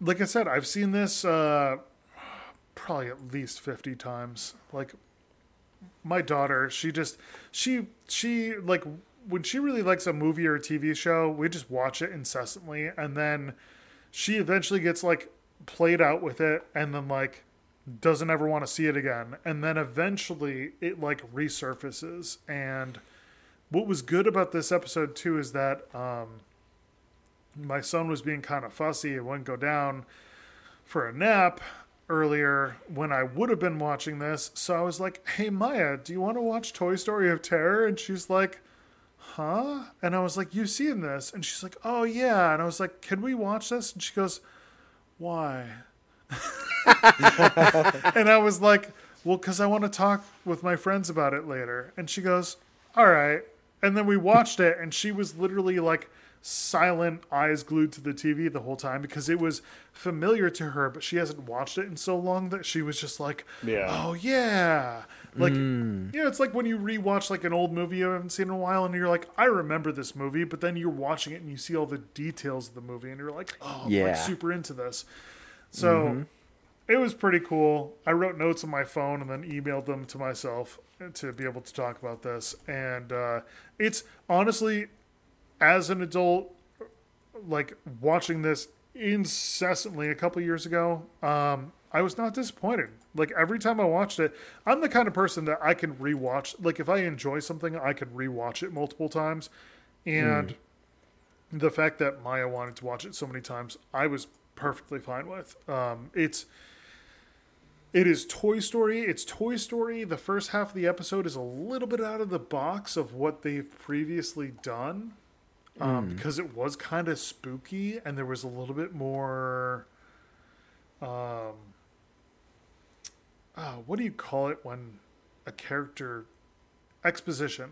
C: like I said, I've seen this uh, probably at least 50 times. Like, my daughter, she just, she, she, like, when she really likes a movie or a TV show, we just watch it incessantly. And then she eventually gets like played out with it and then like doesn't ever want to see it again. And then eventually it like resurfaces. And what was good about this episode too is that um my son was being kind of fussy. And wouldn't go down for a nap earlier when I would have been watching this so I was like hey Maya do you want to watch Toy Story of Terror and she's like huh? And I was like, you seen this? And she's like, oh yeah. And I was like, can we watch this? And she goes, why? and I was like, well, because I want to talk with my friends about it later. And she goes, all right. And then we watched it, and she was literally like silent, eyes glued to the TV the whole time because it was familiar to her, but she hasn't watched it in so long that she was just like,
E: Yeah.
C: "Oh yeah." Like, you know, it's like when you rewatch like an old movie you haven't seen in a while, and you're like, "I remember this movie," but then you're watching it and you see all the details of the movie, and you're like, "Oh, I'm
B: Yeah.
C: like super into this." So it was pretty cool. I wrote notes on my phone and then emailed them to myself to be able to talk about this. And uh, it's honestly, as an adult, like watching this incessantly a couple years ago, um, I was not disappointed. Like every time I watched it, I'm the kind of person that I can rewatch. Like if I enjoy something, I can rewatch it multiple times. And the fact that Maya wanted to watch it so many times, I was perfectly fine with. Um, it's it is Toy Story. It's Toy Story. The first half of the episode is a little bit out of the box of what they've previously done um, because it was kind of spooky and there was a little bit more. Um, uh, what do you call it when a character exposition?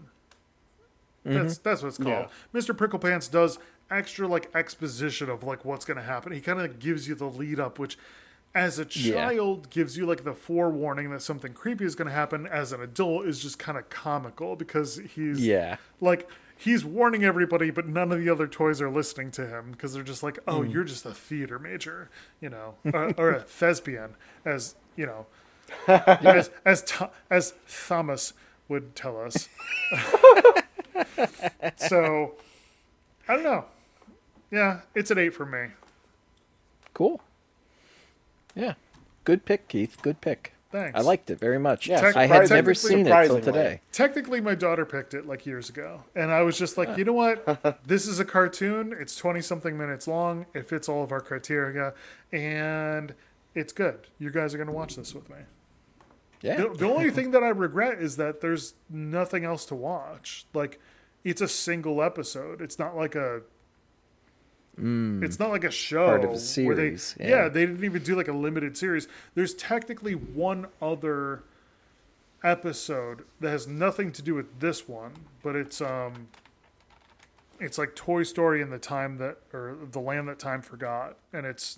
C: That's that's what it's called.
E: Yeah.
C: Mr. Pricklepants does extra like exposition of like what's going to happen. He kind of gives you the lead up, which as a
B: Yeah.
C: child gives you like the forewarning that something creepy is going to happen. As an adult is just kind of comical because he's
B: Yeah.
C: like he's warning everybody, but none of the other toys are listening to him because they're just like, oh, hmm. you're just a theater major, you know, or, or a thespian, as you know, as as Tho- as Thomas would tell us. so, I don't know. Yeah, it's an eight for me.
B: Cool. Yeah. Good pick, Keith. Good pick.
C: Thanks.
B: I liked it very much.
E: Yeah,
C: Tec-
B: I had never seen it till today.
C: Technically, my daughter picked it like years ago, and I was just like, you know what? this is a cartoon. It's twenty something minutes long. It fits all of our criteria, and it's good. You guys are going to watch this with me.
B: Yeah.
C: The, the only thing that I regret is that there's nothing else to watch. Like, it's a single episode. It's not like a. It's not like a show.
B: Part of a series,
C: They,
B: yeah.
C: yeah, they didn't even do like a limited series. There's technically one other episode that has nothing to do with this one, but it's um it's like Toy Story in the time that or the land that time forgot and it's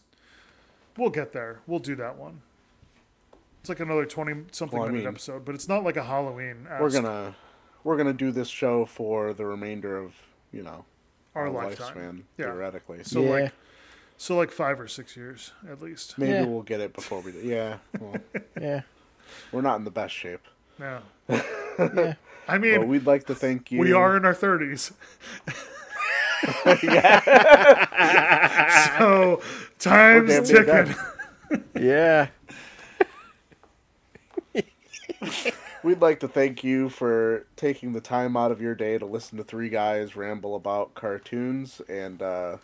C: we'll get there. We'll do that one. It's like another 20 something
E: Well,
C: minute
E: mean-
C: episode, but it's not like a Halloween.
E: We're gonna we're gonna do this show for the remainder of you know
C: our lifetime.
E: lifespan
C: Yeah.
E: theoretically.
C: So
B: Yeah.
C: like so like 5 or 6 years at least.
E: Maybe
B: Yeah.
E: we'll get it before we do. Yeah, well,
B: Yeah.
E: we're not in the best shape.
C: Yeah.
B: Yeah.
C: I mean,
E: But we'd like to thank you.
C: we are in our 30s. yeah. so time's ticking.
B: Yeah.
E: We'd like to thank you for taking the time out of your day to listen to three guys ramble about cartoons and uh,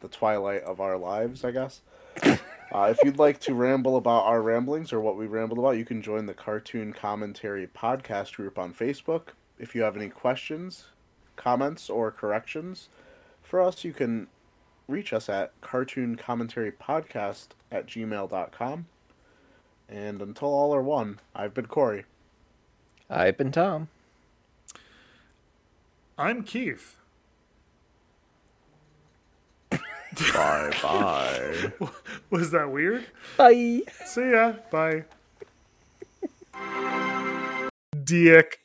E: the twilight of our lives, I guess. Uh, if you'd like to ramble about our ramblings or what we rambled about, you can join the Cartoon Commentary Podcast group on Facebook. If you have any questions, comments, or corrections for us, you can reach us at cartooncommentary.podcast at gmail.com. And until all are one, I've been Corey.
B: I've been Tom.
C: I'm Keith.
E: Bye bye.
C: Was that weird?
B: Bye.
C: See ya. Bye. Dick.